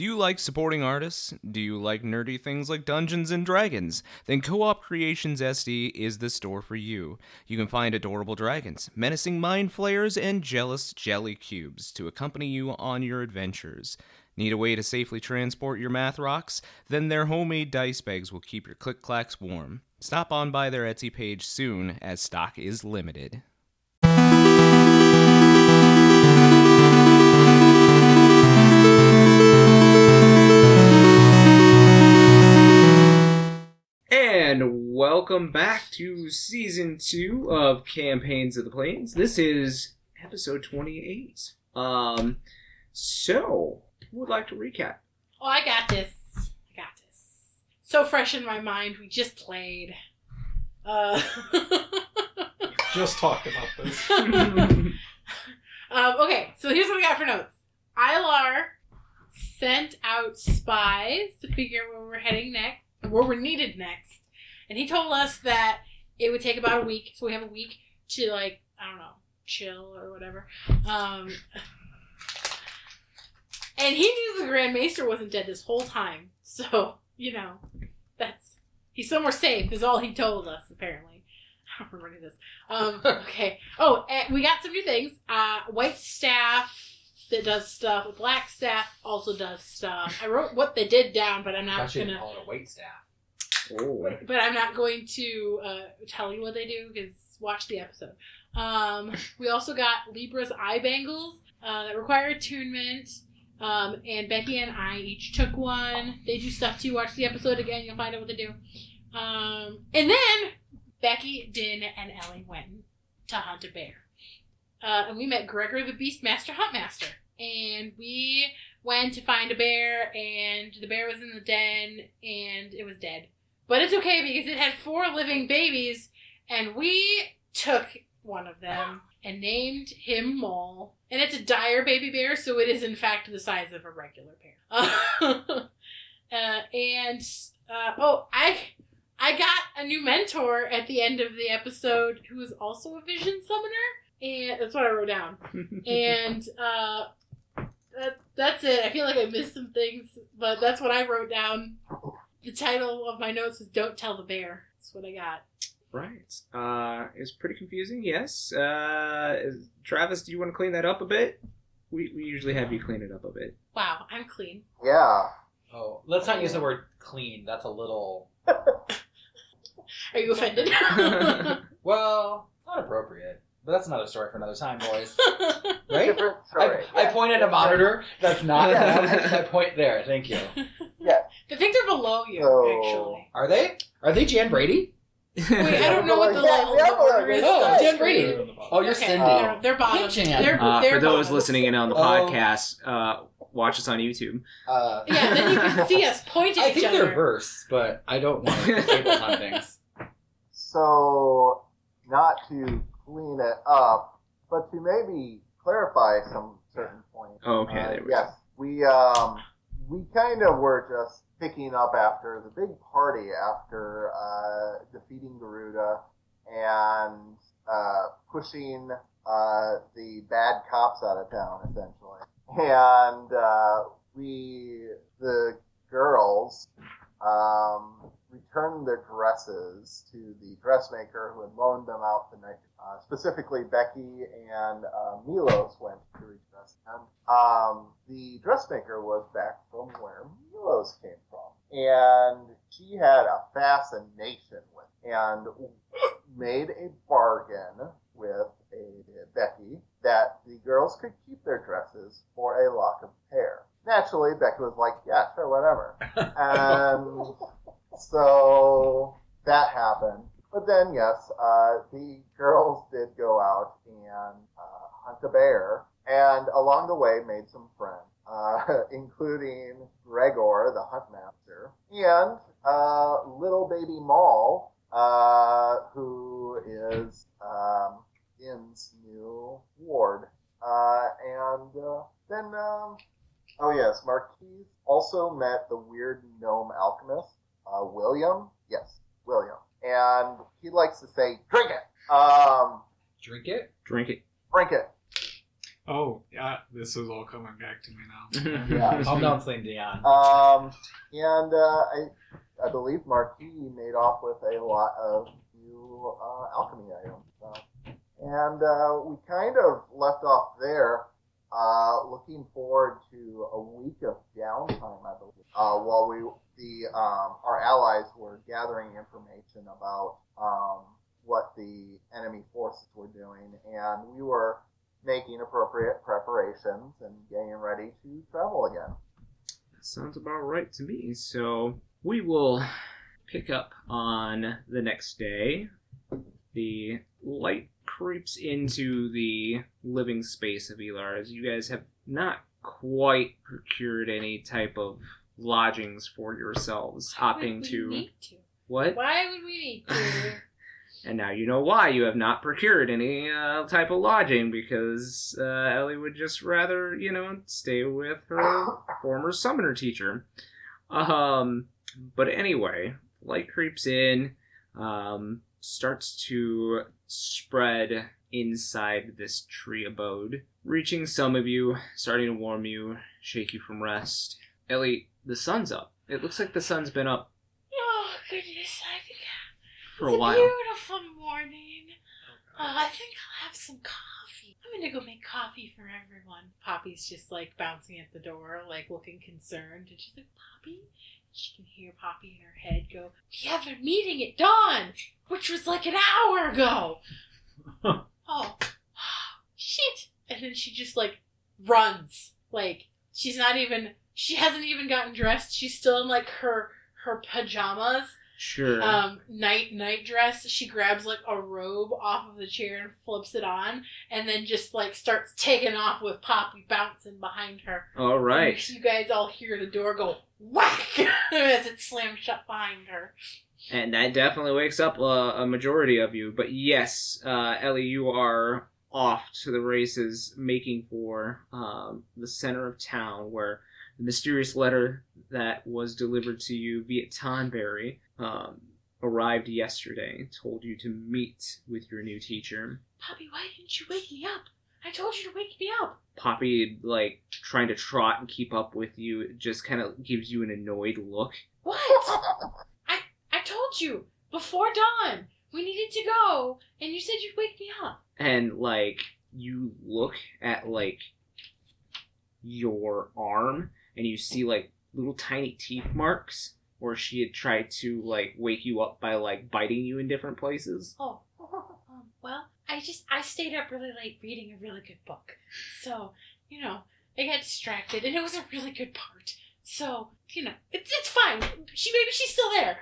Do you like supporting artists? Do you like nerdy things like Dungeons and Dragons? Then Co op Creations SD is the store for you. You can find adorable dragons, menacing mind flayers, and jealous jelly cubes to accompany you on your adventures. Need a way to safely transport your math rocks? Then their homemade dice bags will keep your click clacks warm. Stop on by their Etsy page soon, as stock is limited. Welcome back to season two of Campaigns of the Plains. This is episode 28. Um, so, who would like to recap? Oh, I got this. I got this. So fresh in my mind. We just played. Uh, Just talked about this. um, okay, so here's what we got for notes. Ilar sent out spies to figure out where we're heading next, where we're needed next, and he told us that it would take about a week. So we have a week to like I don't know, chill or whatever. Um, and he knew the Grand Maester wasn't dead this whole time, so you know that's he's somewhere safe. Is all he told us apparently. I don't remember any of this. Um, okay. Oh, and we got some new things. Uh, white staff that does stuff. Black staff also does stuff. I wrote what they did down, but I'm not should gonna. call it a white staff. But I'm not going to uh, tell you what they do because watch the episode. Um, we also got Libra's eye bangles uh, that require attunement. Um, and Becky and I each took one. They do stuff too. Watch the episode again. You'll find out what they do. Um, and then Becky, Din, and Ellie went to hunt a bear. Uh, and we met Gregory the Beast Beastmaster Huntmaster. And we went to find a bear, and the bear was in the den, and it was dead. But it's okay because it had four living babies, and we took one of them and named him Mole. And it's a dire baby bear, so it is in fact the size of a regular bear. uh, and uh, oh, I I got a new mentor at the end of the episode who is also a vision summoner, and that's what I wrote down. and uh, that, that's it. I feel like I missed some things, but that's what I wrote down. The title of my notes is "Don't Tell the Bear." That's what I got. Right. Uh, it's pretty confusing, yes. Uh, is- Travis, do you want to clean that up a bit? We, we usually have you clean it up a bit. Wow, I'm clean. Yeah. Oh, let's not use the word clean. That's a little Are you offended? well, not appropriate. But that's another story for another time, boys. Right? Different story. I, I point at a monitor. That's not. Yeah. I point there. Thank you. I think they're below you, So- actually. Are they? Are they Jan Brady? Wait, I don't know what the Yeah, level yeah, of the order is. Oh, yeah. Jan Brady. Oh, you're Okay, Cindy. they're, they're bottom. Hey, Jan. They're, Uh, they're for those bottom. listening in on the Oh. podcast, uh, watch us on YouTube. Uh, Yeah, then you can see us point at I each think other. they're verse, but I don't want to table on things. So, not to clean it up, but to maybe clarify some certain points. Oh, okay, Uh, there we yes, we um we kind of were just picking up after the big party after uh, defeating Garuda and uh, pushing uh, the bad cops out of town, essentially. And uh, we, the girls, um, returned their dresses to the dressmaker who had loaned them out the night. Uh, specifically, Becky and uh, Milos went to redress them. Um, the dressmaker was back from where Milos came from, and she had a fascination with and made a bargain with a Becky that the girls could keep their dresses for a lock of hair. Naturally, Becky was like, "Yeah, sure, whatever." and so that happened. But then, yes, uh, the girls did go out and uh, hunt a bear, and along the way made some friends, uh, including Gregor, the huntmaster, and uh, little baby Maul, uh, who is um, Din's new ward. Uh, and then, um, oh yes, Marquies also met the weird gnome alchemist, uh, William. Yes, William. And he likes to say, drink it. Um, Drink it. Drink it. drink it. Oh, yeah, this is all coming back to me now. Yeah. Calm down, Celine Dion. Um, and uh, I, I believe Marquies made off with a lot of new uh, alchemy items. So. And uh, we kind of left off there, uh, looking forward to a week of downtime, I believe, uh, while we the um, our allies were gathering information about um, what the enemy forces were doing, and we were making appropriate preparations and getting ready to travel again. Sounds about right to me. So we will pick up on the next day. The light creeps into the living space of Elar as you guys have not quite procured any type of lodgings for yourselves, opting to to? what? Why would we need to? And now you know why you have not procured any uh, type of lodging because uh, Ellie would just rather, you know, stay with her former summoner teacher. Um, but anyway, light creeps in, um, starts to spread inside this tree abode, reaching some of you, starting to warm you, shake you from rest. Ellie, the sun's up. It looks like the sun's been up oh goodness, I think for it's a while. beautiful morning. Oh, I think I'll have some coffee. I'm gonna go make coffee for everyone. Poppy's just like bouncing at the door, like looking concerned, and she's like, "Poppy." She can hear Poppy in her head go, "We have a meeting at dawn, which was like an hour ago." oh, shit! And then she just like runs, like she's not even. She hasn't even gotten dressed. She's still in like her her pajamas Sure. um night night dress she grabs like a robe off of the chair and flips it on and then just like starts taking off with poppy bouncing behind her All right. And you guys all hear the door go whack as it slams shut behind her And that definitely wakes up uh, a majority of you. But yes, uh, Ellie, you are off to the races, making for um, the center of town where the mysterious letter that was delivered to you via Tonberry um, arrived yesterday. Told you to meet with your new teacher. poppy why didn't you wake me up i told you to wake me up Poppy, like trying to trot and keep up with you, just kind of gives you an annoyed look. what i i told you before dawn we needed to go and you said you'd wake me up and like you look at like your arm and you see like little tiny teeth marks where she had tried to like wake you up by like biting you in different places. Oh, um, well, I just I stayed up really late reading a really good book, so you know I got distracted, and it was a really good part. So you know it's it's fine. She maybe she's still there.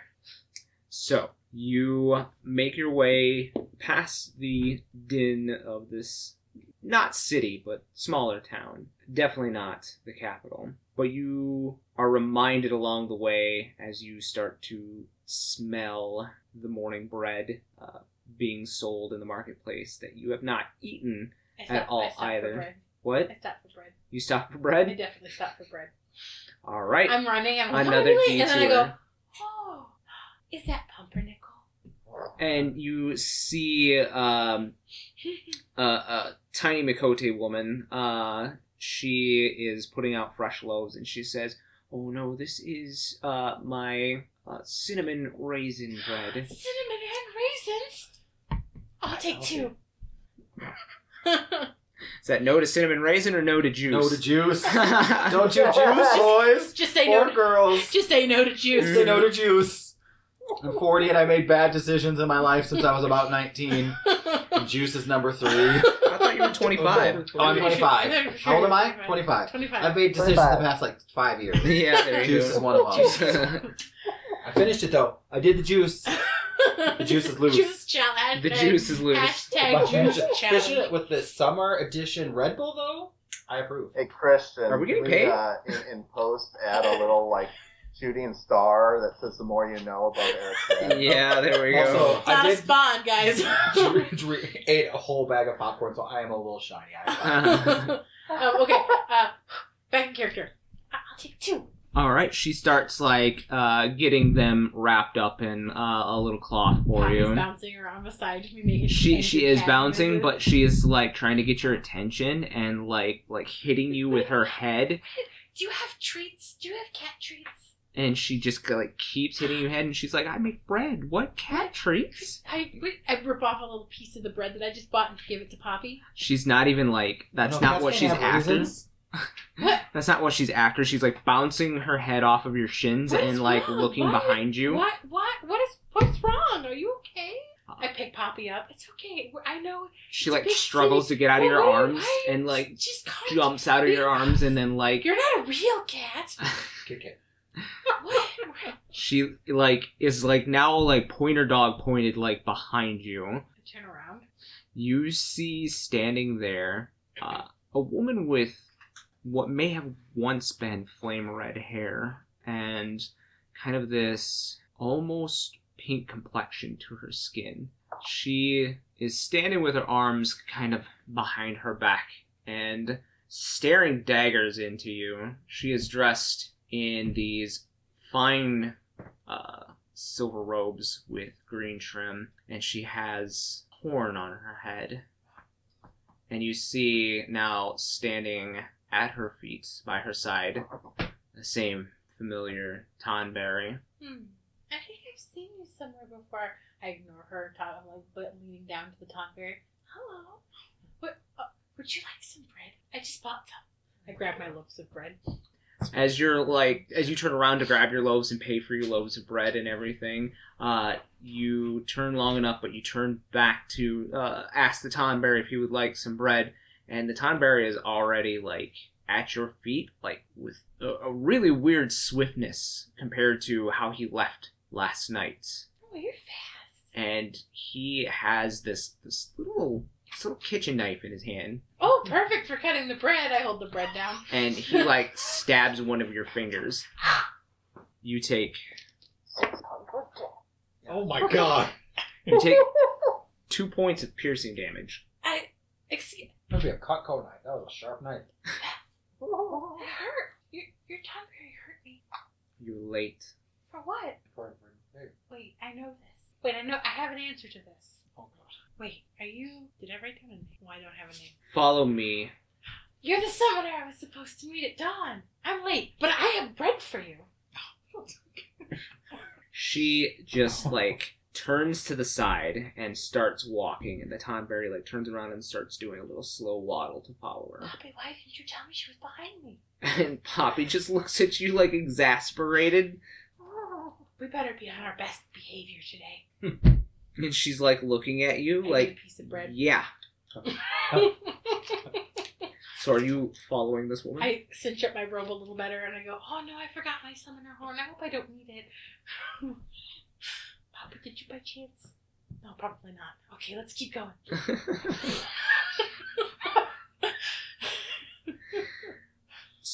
So you make your way past the din of this not city but smaller town. Definitely not the capital. But you are reminded along the way as you start to smell the morning bread uh, being sold in the marketplace that you have not eaten. At all, I stopped either. For bread. What? I stopped for bread. You stop for bread? I definitely stopped for bread. All right. I'm running. I'm like, Another "Hungry," and then I go, detour. oh, is that pumpernickel? And you see um, a, a tiny Miqo'te woman. Uh, she is putting out fresh loaves, and she says, "Oh no, this is uh, my uh, cinnamon raisin bread." Cinnamon and raisins. I'll take two. Is that no to cinnamon raisin or no to juice? No to juice. Don't Don't you juice, boys? just say Four no. To, girls. just say no to juice. Say no to juice. I'm 40 and I made bad decisions in my life since I was about 19. And juice is number three. I thought you were 25. Oh, I'm 25. How old am I? 25. 25. I've made decisions in the past like five years. yeah, there you Juice go. is one of them. I finished it though. I did the juice. The juice is loose. Juice challenge. the juice is loose. Hashtag But juice finish challenge. it with the summer edition Red Bull though. I approve. Hey Christian, Are we getting can paid? Uh, in, in post, add a little like shooting star that says "the more you know" about Eric's head. Yeah, there we go. Also, Not I a did spawn, guys. dr- dr- ate a whole bag of popcorn, so I am a little shiny. I um, okay, uh, back in character. I- I'll take two. All right, she starts like uh, getting them wrapped up in uh, a little cloth for Poppy's you. bouncing around beside me, making She she is cat bouncing, noises. but she is like trying to get your attention and like like hitting you with her head, do you have treats? Do you have cat treats? And she just like keeps hitting your head, and she's like, "I make bread. What cat treats?" I I rip off a little piece of the bread that I just bought and give it to Poppy. She's not even like that's No, not what she's after. That's not what she's after. She's like bouncing her head off of your shins What is and like wrong? looking What? behind you. What? What? What is? What's wrong? Are you okay? I pick Poppy up. It's okay. I know. She like struggles city. to get out of your Wait, arms wait, and like just jumps out of your arms and then like You're not a real cat. Kick it. She like is like now like pointer dog pointed like behind you. I turn around. You see standing there uh, a woman with what may have once been flame red hair and kind of this almost pink complexion to her skin. She is standing with her arms kind of behind her back and staring daggers into you. She is dressed in these fine uh, silver robes with green trim, and she has horn on her head. And you see now standing at her feet by her side the same familiar Tonberry. Hmm. I think I've seen you somewhere before. I ignore her, ta- like, but leaning down to the tonberry. Hello. What? Uh, would you like some bread? I just bought some. I grab my loaves of bread. As you're like, as you turn around to grab your loaves and pay for your loaves of bread and everything, uh, you turn long enough, but you turn back to uh, ask the Tonberry if he would like some bread, and the Tonberry is already like at your feet, like with a, a really weird swiftness compared to how he left last night. Oh, you're fast. And he has this this little this little kitchen knife in his hand, Oh, perfect for cutting the bread. I hold the bread down. and he like stabs one of your fingers. You take Six hundred death. Oh my god. you take two points of piercing damage. I. Excuse. That'd be a Cutco knife. That was a sharp knife. It hurt. Your your tonberry hurt me. You're late. For what? Hey, Wait, I know this. Wait, I know. I have an answer to this. Wait, are you? Did I write down a name? Well, I don't I have a name. Follow me. You're the summoner I was supposed to meet at dawn. I'm late, but I have bread for you. She just like turns to the side and starts walking, and the Tonberry like turns around and starts doing a little slow waddle to follow her. Poppy, why didn't you tell me she was behind me? And Poppy just looks at you like exasperated, Oh, we better be on our best behavior today. Hmm. And she's like looking at you I like, a piece of bread. yeah. So are you following this woman? I cinch up my robe a little better and I go, oh no, I forgot my summoner horn. I hope I don't need it. Poppy, did you by chance? No, probably not. Okay, let's keep going.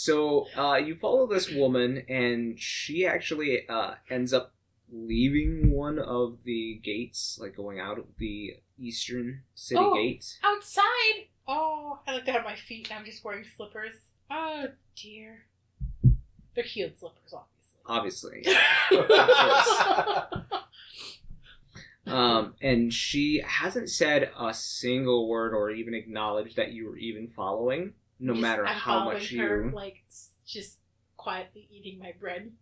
So uh, you follow this woman, and she actually uh, ends up leaving one of the gates, like going out of the eastern city Oh. gate. Outside! Oh, I looked down at my feet and I'm just wearing slippers. Oh dear. They're heeled slippers, obviously. Obviously, um, and she hasn't said a single word or even acknowledged that you were even following, no Just- matter I'm how much her, you. like just quietly eating my bread.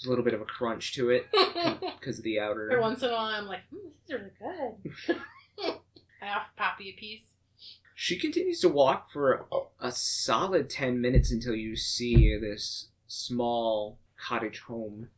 There's a little bit of a crunch to it because of the outer. For once in a while, I'm like, mm, this is really good. I offer Poppy a piece. She continues to walk for a, solid 10 minutes until you see this small cottage home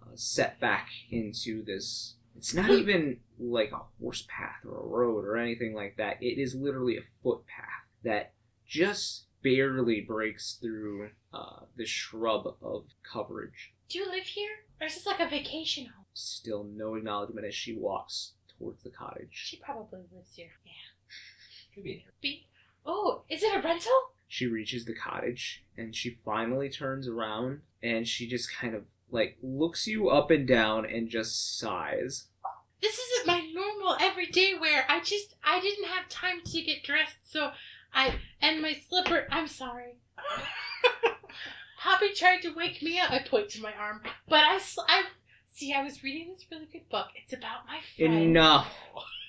uh, set back into this. It's not even like a horse path or a road or anything like that. It is literally a footpath that just barely breaks through uh, the shrub of coverage. Do you live here? Or is this like a vacation home? Still no acknowledgement as she walks towards the cottage. She probably lives here. Yeah. Could be. Be- oh, is it a rental? she reaches the cottage and she finally turns around and she just kind of like looks you up and down and just sighs. This isn't my normal everyday wear. I just I didn't have time to get dressed, so I and my slipper. I'm sorry. Poppy tried to wake me up. I point to my arm, but I—I see. I was reading this really good book. It's about my friend. Enough.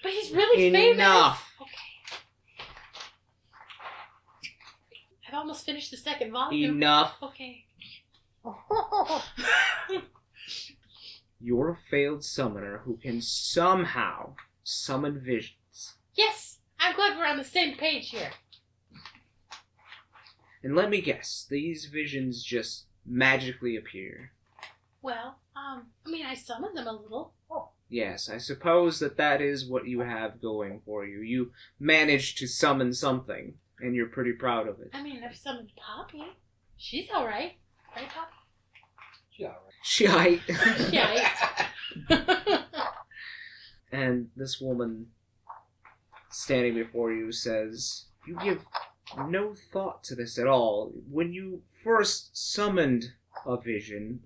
But he's really Enough. famous. Okay. I've almost finished the second volume. Enough. Okay. You're a failed summoner who can somehow summon visions. yes, I'm glad we're on the same page here. And let me guess, these visions just magically appear. Well, um, I mean, I summoned them a little. Oh. Yes, I suppose that that is what you have going for you. You managed to summon something, and you're pretty proud of it. I mean, I've summoned Poppy. She's all right, right, Poppy? Shite. Yeah. and this woman standing before you says, You give no thought to this at all. When you first summoned a vision,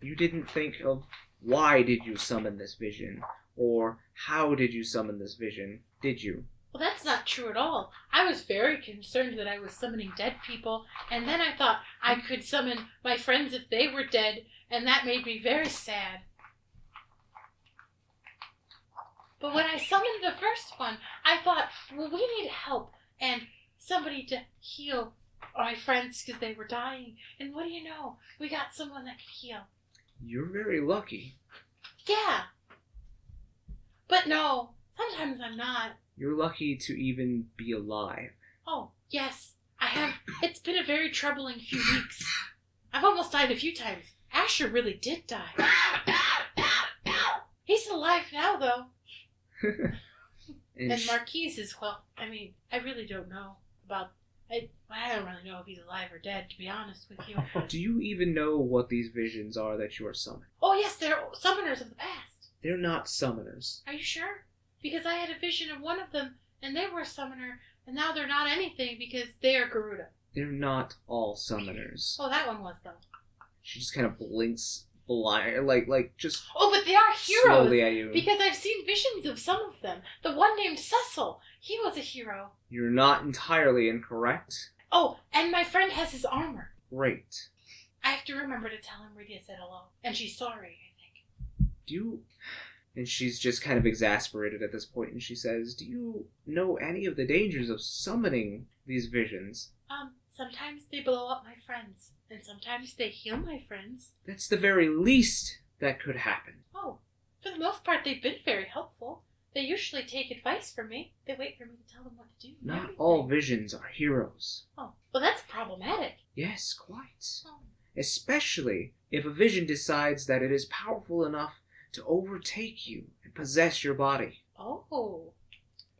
you didn't think of why did you summon this vision, or how did you summon this vision, did you? Well, that's not true at all. I was very concerned that I was summoning dead people, and then I thought I could summon my friends if they were dead, and that made me very sad. But when I summoned the first one, I thought, well, we need help and somebody to heal my friends because they were dying. And what do you know? We got someone that could heal. You're very lucky. Yeah. But no, sometimes I'm not. You're lucky to even be alive. Oh, yes, I have. It's been a very troubling few weeks. I've almost died a few times. Asher really did die. He's alive now, though. And And Marquies is, well, I mean, I really don't know about. I, I don't really know if he's alive or dead, to be honest with you. do you even know what these visions are that you are summoning? Oh, yes, they're summoners of the past. They're not summoners. Are you sure? Because I had a vision of one of them, and they were a summoner, and now they're not anything because they are Garuda. They're not all summoners. Oh, that one was, though. She just kind of blinks blind, like like just Oh, but they are heroes. slowly at you. Because I've seen visions of some of them. The one named Cecil, he was a hero. You're not entirely incorrect. Oh, and my friend has his armor. Great. I have to remember to tell him Rydia said hello. And she's sorry, I think. Do you? And she's just kind of exasperated at this point, and she says, "Do you know any of the dangers of summoning these visions? Um, sometimes they blow up my friends, and sometimes they heal my friends. That's the very least that could happen." Oh, for the most part, they've been very helpful. They usually take advice from me. They wait for me to tell them what to do. Not everything. all visions are heroes. Oh, well, that's problematic. Yes, quite. Oh, Especially if a vision decides that it is powerful enough to overtake you and possess your body. oh.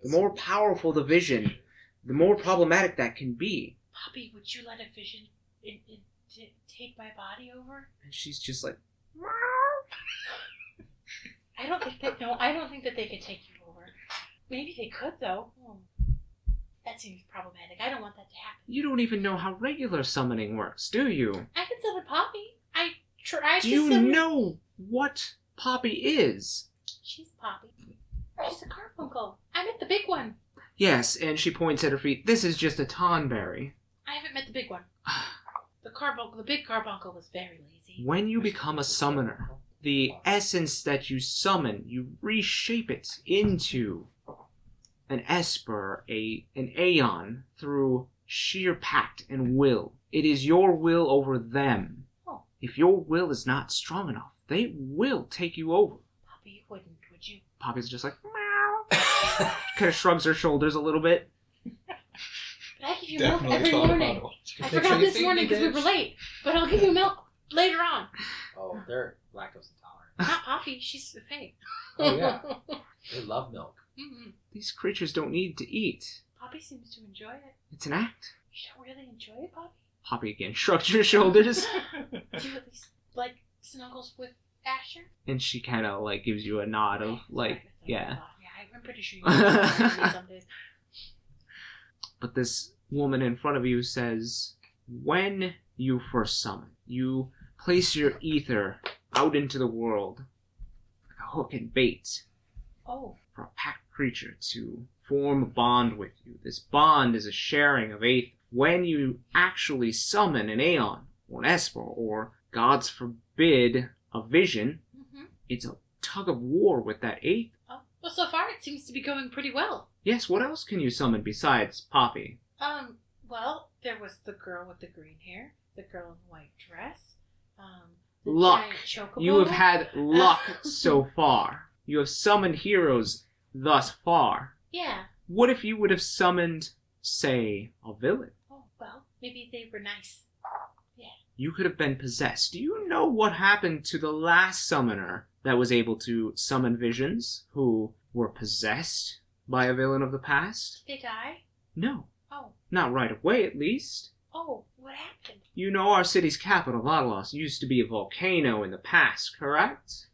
The more powerful the vision, the more problematic that can be. Poppy, would you let a vision in, in, t- take my body over? And she's just like, I don't think that. No, I don't think that they could take you over. Maybe they could, though. Hmm. That seems problematic. I don't want that to happen. You don't even know how regular summoning works, do you? I can summon Poppy. I tried Do to you summon. know what Poppy is? She's Poppy. She's a carbuncle. I met the big one. Yes, and she points at her feet. This is just a tonberry. I haven't met the big one. The carbuncle, the big carbuncle, was very lazy. When you become a summoner, the essence that you summon, you reshape it into an esper, a an aeon through sheer pact and will. It is your will over them. Oh. If your will is not strong enough, they will take you over. Poppy, you wouldn't, would you? Poppy's just like meow. kind of shrugs her shoulders a little bit. But I give you milk every thought morning. about it. I forgot this morning because we were late. But I'll give you milk later on. Oh, they're lactose intolerant. Not Poppy. She's fake. Oh, yeah. They love milk. Mhm. These creatures don't need to eat. Poppy seems to enjoy it. It's an act. You don't really enjoy it, Poppy? Poppy again shrugs her shoulders, Do you at least like snuggles with Asher? and she kind of like gives you a nod of Okay, like, sorry, that's what I yeah. thought. Yeah, I'm pretty sure you do some days. But this woman in front of you says, when you first summon, you place your ether out into the world like a hook and bait Oh, for a pact creature to form a bond with you. This bond is a sharing of ether. When you actually summon an Aeon or an esper or, God's forbid, a vision. hmm It's a tug of war with that eighth. Well, so far it seems to be going pretty well. Yes, what else can you summon besides Poppy? Um, well, there was the girl with the green hair, the girl in the white dress, um, the Luck. giant chocobo. You have had luck so far. You have summoned heroes thus far. Yeah. What if you would have summoned, say, a villain? Oh, well, maybe they were nice. You could have been possessed. Do you know what happened to the last summoner that was able to summon visions who were possessed by a villain of the past? Did they die? No, Oh, not right away at least. oh, what happened? You know our city's capital, Vadalos, used to be a volcano in the past, correct?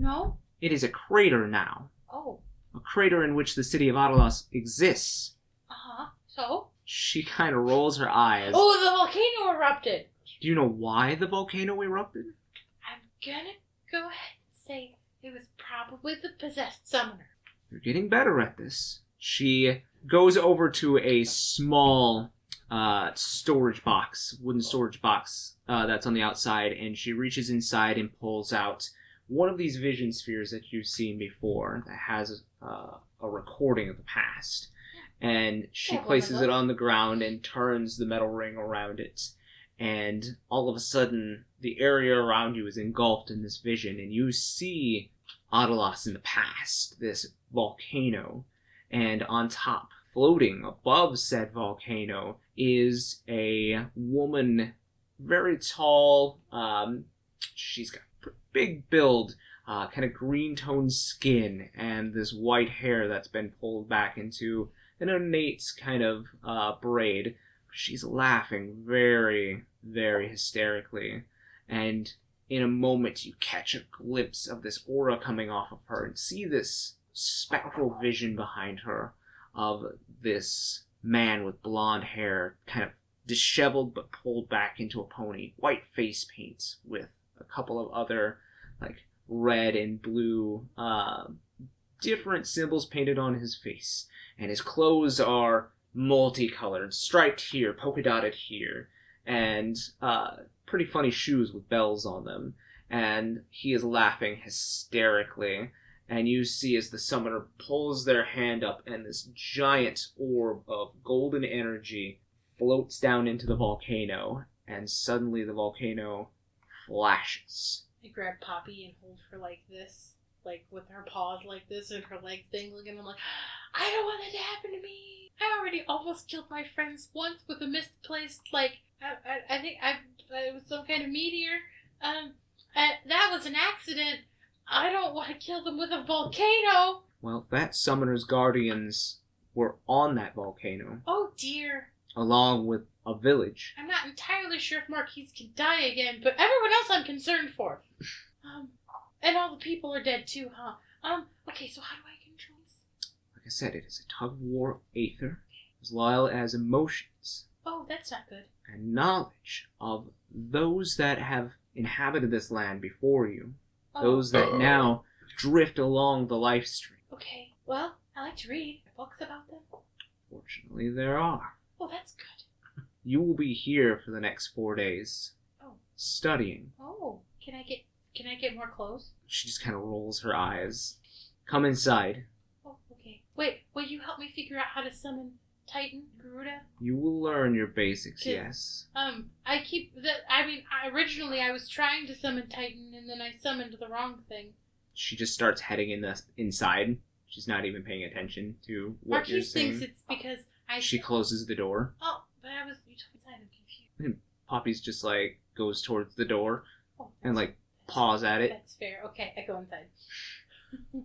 No? It is a crater now. Oh, A crater in which the city of Adalos exists. uh huh. So? She kind of rolls her eyes. Oh, the volcano erupted! Do you know why the volcano erupted? I'm gonna go ahead and say it was probably the possessed summoner. You're getting better at this. She goes over to a small uh, storage box, wooden storage box uh, that's on the outside, and she reaches inside and pulls out one of these vision spheres that you've seen before that has uh, a recording of the past. And she places it on the ground and turns the metal ring around it. And all of a sudden, the area around you is engulfed in this vision, and you see Adalos in the past, this volcano, and on top, floating above said volcano, is a woman, very tall. Um, she's got big build, uh, kind of green toned skin, and this white hair that's been pulled back into an innate kind of uh, braid. She's laughing very, very hysterically, and in a moment you catch a glimpse of this aura coming off of her and see this spectral vision behind her of this man with blonde hair, kind of disheveled but pulled back into a pony, white face paint with a couple of other like red and blue uh, different symbols painted on his face, and his clothes are multicolored, striped here, polka dotted here, and uh, pretty funny shoes with bells on them. And he is laughing hysterically and you see as the summoner pulls their hand up and this giant orb of golden energy floats down into the volcano and suddenly the volcano flashes I grab Poppy and hold her like this, like with her paws like this and her legs dangling, and I'm like, I don't want that to happen to me. I already almost killed my friends once with a misplaced, like, I, I, I think I, it was some kind of meteor. Um, uh, that was an accident. I don't want to kill them with a volcano. well that summoner's guardians were on that volcano Oh dear. along with a village I'm not entirely sure if Marquies can die again, but everyone else I'm concerned for. Um, and all the people are dead too, huh? Um, okay, so how do I control this? like i said it is a tug of war of aether as well as emotions Oh, that's not good. and knowledge of those that have inhabited this land before you Oh, those that now drift along the life stream. okay. Well, I like to read books about them. Fortunately, there are. Oh, that's good. You will be here for the next four days, Oh. studying. Oh, can I get can I get more clothes? She just kind of rolls her eyes. Come inside. Oh, okay. Wait, will you help me figure out how to summon Titan Garuda? You will learn your basics, Yes. Um, I keep the. I mean, I, originally I was trying to summon Titan, and then I summoned the wrong thing. She just starts heading in the inside. She's not even paying attention to what you're Marquies saying. thinks it's because I. She closes the door. Oh, but I was. You told me. I'm confused. Poppy's just like goes towards the door Oh, and like paws at it. That's fair. Okay, I go inside.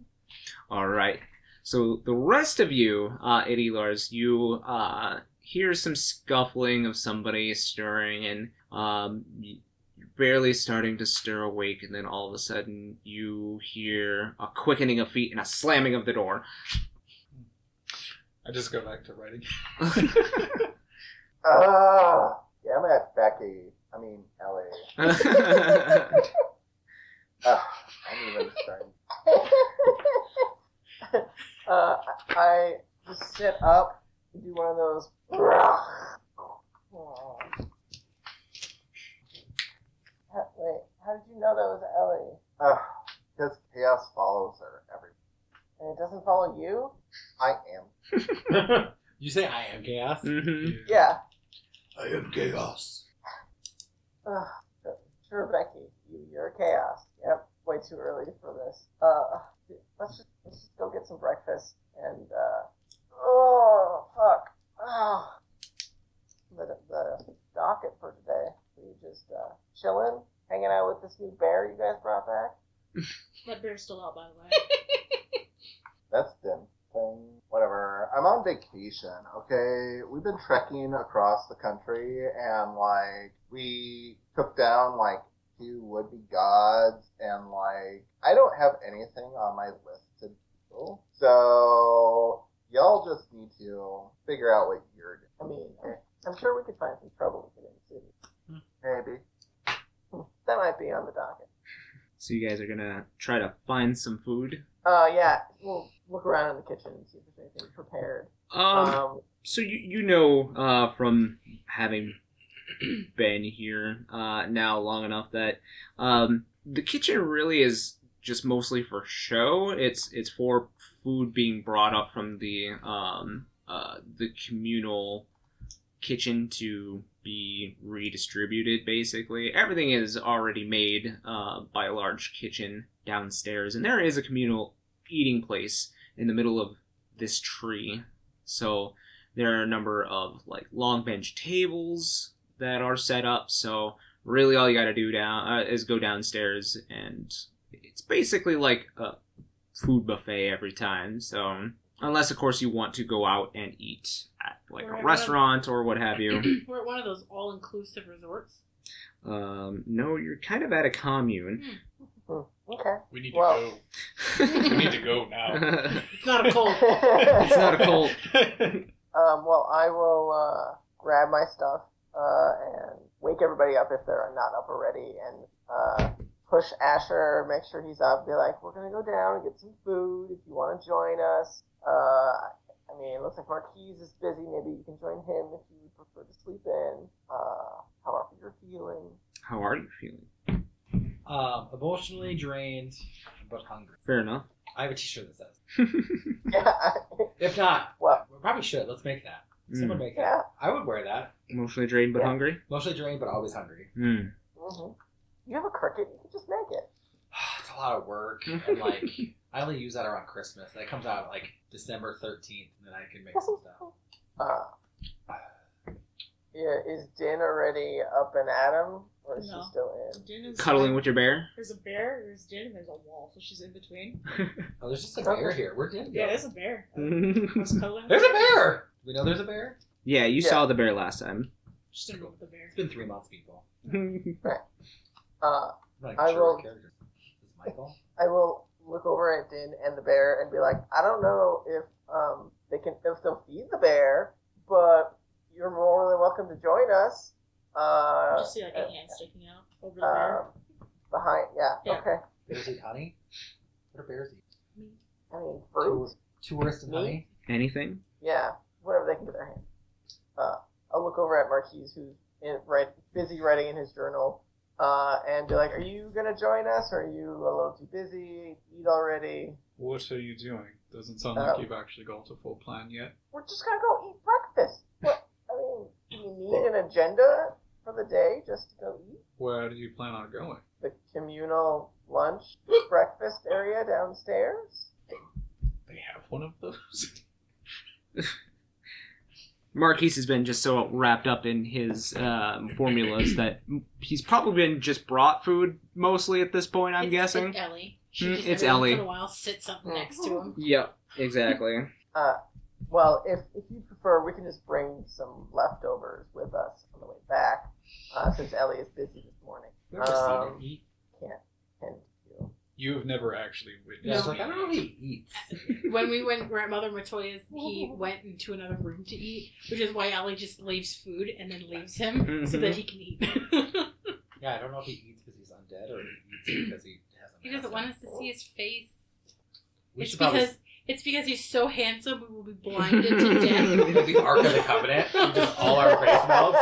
All right. So the rest of you, uh, Eddie Lars, you uh, hear some scuffling of somebody stirring, and um, you're barely starting to stir awake, and then all of a sudden you hear a quickening of feet and a slamming of the door. I just go back to writing. Ah, damn it, Becky. I mean, Ellie. Ah, I'm even starting. uh, I just sit up and do one of those. Oh. How- Wait, how did you know that was Ellie? Ugh, because chaos follows her everywhere. And it doesn't follow you? I am. you say I am chaos? hmm Yeah. I am chaos. Ugh, sure, sure, Becky. You, you're chaos. Yep. Way too early for this. Uh, let's just let's just go get some breakfast and uh. Oh fuck. Oh. The the docket for today. We just uh chilling, hanging out with this new bear you guys brought back. That bear's still out, by the way. That's dim thing. Whatever. I'm on vacation, okay? We've been trekking across the country and like we took down like two would be gods and like I don't have anything on my list to do. So y'all just need to figure out what you're doing. I mean, I'm sure we could find some trouble with it in the city. Maybe. That might be on the docket. So you guys are gonna try to find some food. Uh, yeah. We'll look around in the kitchen and see if there's anything prepared. Um, Um, so you you know uh, from having been here uh, now long enough that um, the kitchen really is just mostly for show. It's it's for food being brought up from the um, uh, the communal kitchen to be redistributed. Basically, everything is already made uh, by a large kitchen downstairs, and there is a communal eating place in the middle of this tree. So there are a number of like long bench tables that are set up. So really, all you got to do down uh, is go downstairs, and it's basically like a food buffet every time. So unless, of course, you want to go out and eat at like Right, a right. restaurant or what have you. We're at one of those all-inclusive resorts. um, no, you're kind of at a commune. hmm, okay. We need to Well- go. We need to go now. It's not a cult. it's not a cult. Um, well, I will uh, grab my stuff uh, and wake everybody up if they're not up already, and uh, push Asher, make sure he's up. Be like, we're gonna go down and get some food. If you want to join us, uh, I mean, it looks like Marquies is busy. Maybe you can join him if you prefer to sleep in. Uh, however you're feeling. How are you feeling? Um, emotionally drained, but hungry. Fair enough. I have a T-shirt that says. Yeah, If not, What? we probably should. Let's make that. Someone make yeah. I would wear that. Emotionally drained but Yeah. hungry. Emotionally drained, but always hungry. Mm. hmm You have a Cricut. You can just make it. it's a lot of work, and like I only use that around Christmas. That comes out like December thirteenth, and then I can make some stuff. Uh, yeah, is Din already up and at him, or is No. she still in? Din is Cuddling with your bear. There's a bear, there's Din, and there's a wall, so she's in between. Oh, there's just a bear here. Where did it go? Yeah, there's a bear. I was cuddling There's a bear. We know there's a bear. Yeah, you Yeah. saw the bear last time. Just didn't go with the bear. It's been three months, people. Uh, I'm not I sure will- what character. Is Michael? I will look over at Din and the bear and be like, I don't know if um they can if they'll feed the bear, but you're more than welcome to join us. Uh, You just see like a hand sticking out over the bear. um, behind, yeah, Yeah. okay. Bears eat honey. What do bears eat? I mean, fruit, Tourist and Me? honey. Anything? yeah, whatever they can get their hands. Uh, I'll look over at Marquies, who's in, right, busy writing in his journal, uh, and be like, "Are you gonna join us? Or are you a little too busy? Eat already? What are you doing? Doesn't sound like you've actually got a full plan yet. We're just gonna go eat breakfast. What? I mean, do you need an agenda for the day just to go eat? Where do you plan on going? The communal lunch breakfast area downstairs. They have one of those. Marquies has been just so wrapped up in his um, formulas that he's probably been just brought food mostly at this point. I'm It's- guessing. It's Ellie. She Mm, just it's every Ellie. Once in a while, sits up next to him. Yep, exactly. Uh, well, if if you prefer, we can just bring some leftovers with us on the way back, uh, since Ellie is busy this morning. We've never seen Um, him eat. Can't tend to. You have never actually Yeah, witnessed. I like, I don't know if he eats. When we went were at Mother Matoya's, he went into another room to eat, which is why Ellie just leaves food and then leaves him so that he can eat. Yeah, I don't know if he eats because he's undead or he eats because he hasn't. he doesn't want us to see his face. We it's should probably. Because It's because he's so handsome we will be blinded to death. the Ark of the Covenant. We just all our face melts.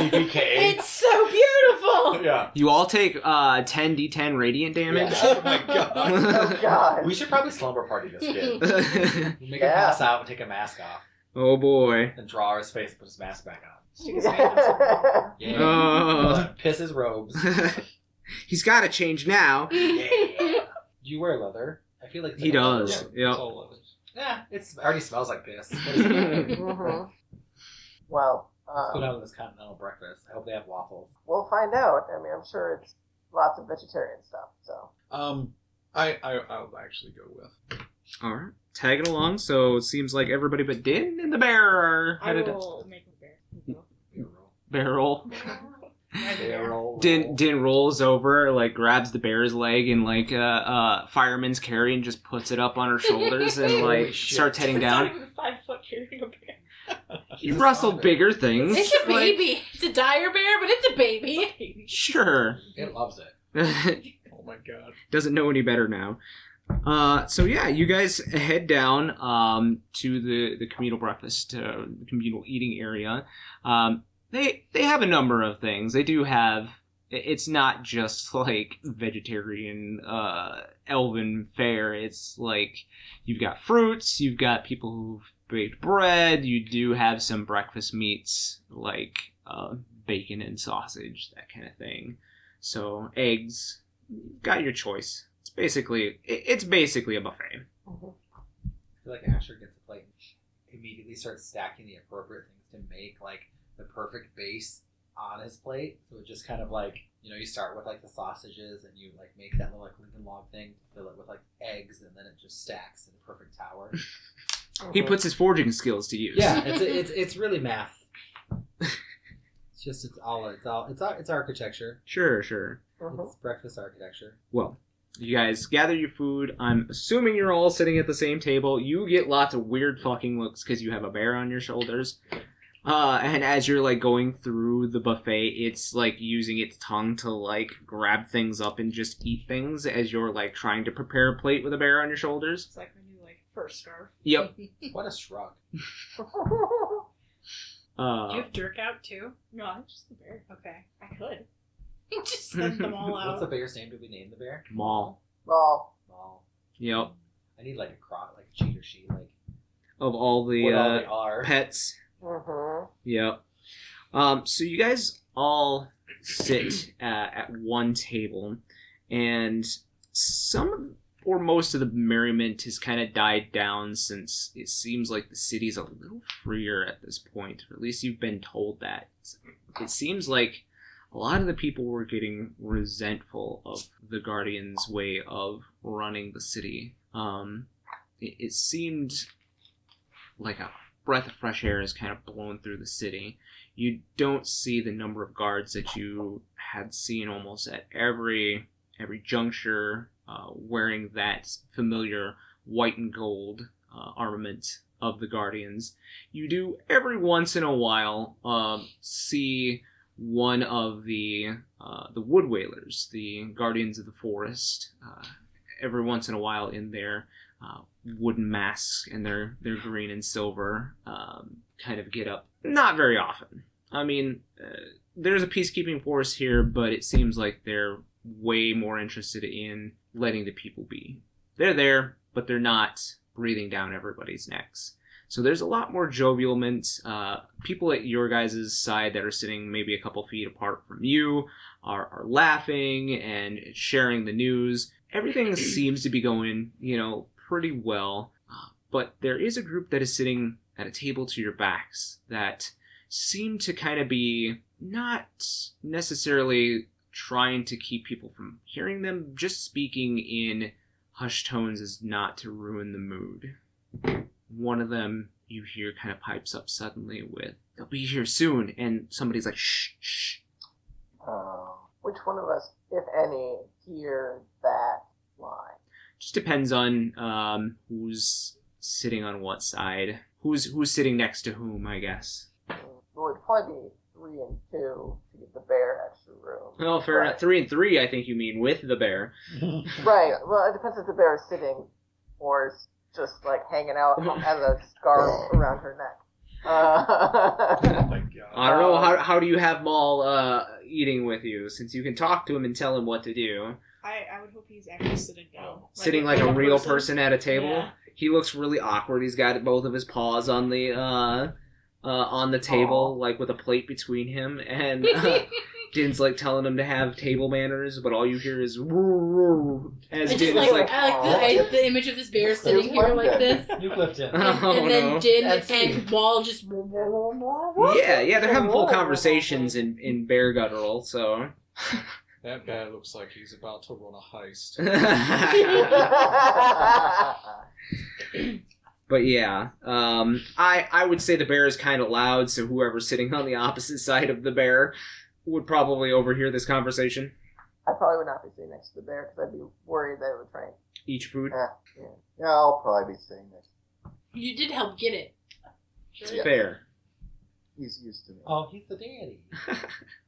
TPK. It's so beautiful. yeah. You all take uh, 10d10 radiant damage. Oh my god. oh god. We should probably slumber party this kid. We'll make Yeah. him pass out and take a mask off. oh boy. And draw his face and put his mask back on. Stick his hand in some. Yeah. Oh. Piss his robes. He's got to change now. Yeah. Do you wear leather? I feel like He like a leather does. robe. Yep. It's all leathers. Yeah, it's already smells like piss. What is it? Mhm. Well, Let's go um, down to this continental breakfast. I hope they have waffles. we'll find out. I mean, I'm sure it's lots of vegetarian stuff. So Um, I, I I'll actually go with. All right. Tagging along, so it seems like everybody but Din and the bear are I headed will make a bear. barrel. Barrel. Din Din rolls over, like grabs the bear's leg and like uh, uh fireman's carry and just puts it up on her shoulders and like shit. starts heading It's down. even five foot carrying a bear. You rustle bigger things. It's a baby. It's a dire bear, but it's a baby. Sure. It loves it. Oh my god. Doesn't know any better now. Uh, so yeah, you guys head down um, to the, the communal breakfast, uh, the communal eating area. Um, they they have a number of things. They do have. It's not just like vegetarian uh, elven fare. It's like you've got fruits. You've got people who've baked bread. You do have some breakfast meats like uh, bacon and sausage, that kind of thing. So eggs, you've got your choice. It's basically it's basically a buffet. I feel like Asher gets a plate and immediately starts stacking the appropriate things to make like the perfect base on his plate. So it just kind of like you know you start with like the sausages and you like make that little like Lincoln log thing, to fill it with like eggs, and then it just stacks in a perfect tower. He puts his forging skills to use. yeah, it's it's it's really math. It's just it's all it's all it's ar- it's architecture. Sure, sure. Mhm. It's breakfast architecture. Well, you guys gather your food. I'm assuming you're all sitting at the same table. You get lots of weird fucking looks because you have a bear on your shoulders. Uh, and as you're like going through the buffet, it's like using its tongue to like grab things up and just eat things as you're like trying to prepare a plate with a bear on your shoulders. It's like my new like fur scarf. Yep. What a shrug. Do you Uh, have Dirk out too? No, I'm just the bear. Okay. I could. Just send them all out. What's the bear's name? Do we name the bear? Maul. well, Maul. Yep. I need like a croc, like a cheater sheet, like Of all the what all uh, they are. pets. Hmm Yep. Um, so you guys all sit uh, at one table, and some or most of the merriment has kind of died down since it seems like the city's a little freer at this point, or at least you've been told that. It seems like a lot of the people were getting resentful of the Guardians' way of running the city. Um, it, it seemed like a breath of fresh air is kind of blown through the city. You don't see the number of guards that you had seen almost at every every juncture, uh, wearing that familiar white and gold uh, armament of the guardians. You do every once in a while um, see one of the uh, the wood wailers, the guardians of the forest. Uh, every once in a while in their uh, wooden masks and their their green and silver um, kind of get up. Not very often. I mean, uh, there's a peacekeeping force here, but it seems like they're way more interested in letting the people be. They're there, but they're not breathing down everybody's necks. So there's a lot more jovialment. Uh, people at your guys' side that are sitting maybe a couple feet apart from you are, are laughing and sharing the news. Everything seems to be going, you know, pretty well. Uh, but there is a group that is sitting at a table to your backs that seem to kind of be not necessarily trying to keep people from hearing them, just speaking in hushed tones is not to ruin the mood. One of them you hear kind of pipes up suddenly with, They'll be here soon, and somebody's like, shh, shh. Um, which one of us, if any, hear that line? Just depends on um, who's sitting on what side. Who's who's sitting next to whom, I guess. Well, it'd probably be three and two to get the bear extra room. Well, for Right. three and three, I think you mean with the bear. Right. Well, it depends if the bear is sitting or is just like hanging out as a scarf around her neck. Uh, Oh my god. I don't know how how do you have Maul uh, eating with you since you can talk to him and tell him what to do. I, I would hope he's actually sitting down. Sitting like a real person at a table. Yeah. He looks really awkward. He's got both of his paws on the uh, uh, on the table, like with a plate between him, and uh, Din's like telling him to have table manners, but all you hear is as I Din just is like, like, I like the, I, the image of this bear sitting here like this, You clipped it. oh and then no. Din That's and Maul just. Yeah, yeah, they're having full conversations in in bear guttural, so. That bear looks like he's about to run a heist. But yeah, um, I I would say the bear is kind of loud, so whoever's sitting on the opposite side of the bear would probably overhear this conversation. I probably would not be sitting next to the bear because I'd be worried that it would try and Each food, yeah, yeah. yeah, I'll probably be saying this. You did help get it. it's Yeah. fair. He's used to me. Oh, he's the daddy.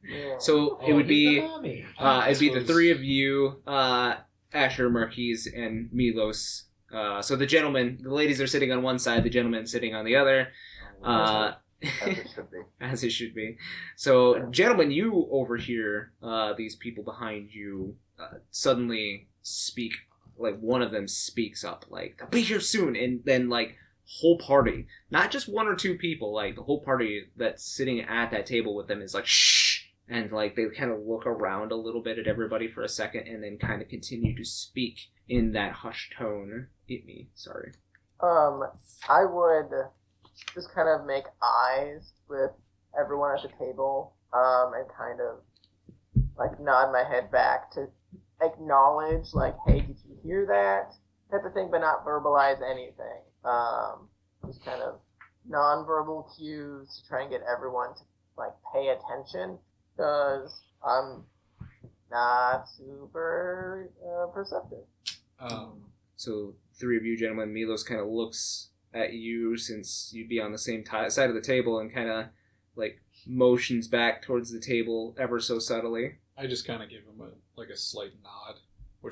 Yeah. So Oh, it would be the mommy. uh, it'd be the three of you, uh, Asher, Marquies, and Milos. Uh, so the gentlemen, the ladies are sitting on one side, the gentlemen sitting on the other. Uh, As it should be. as it should be. So, gentlemen, you overhear uh, these people behind you uh, suddenly speak. Like one of them speaks up, like "They'll be here soon," and then like whole party, not just one or two people, like the whole party that's sitting at that table with them is like shh, and like they kind of look around a little bit at everybody for a second, and then kind of continue to speak in that hushed tone. Hit me, sorry. Um, I would just kind of make eyes with everyone at the table, um, and kind of like nod my head back to acknowledge, like, hey, did you hear that? Type of thing, but not verbalize anything. Um, just kind of non-verbal cues to try and get everyone to like pay attention, because I'm not super uh, perceptive. Um, So three of you gentlemen, Milos kind of looks at you since you'd be on the same ti side of the table and kind of like motions back towards the table ever so subtly. I just kind of give him a like a slight nod,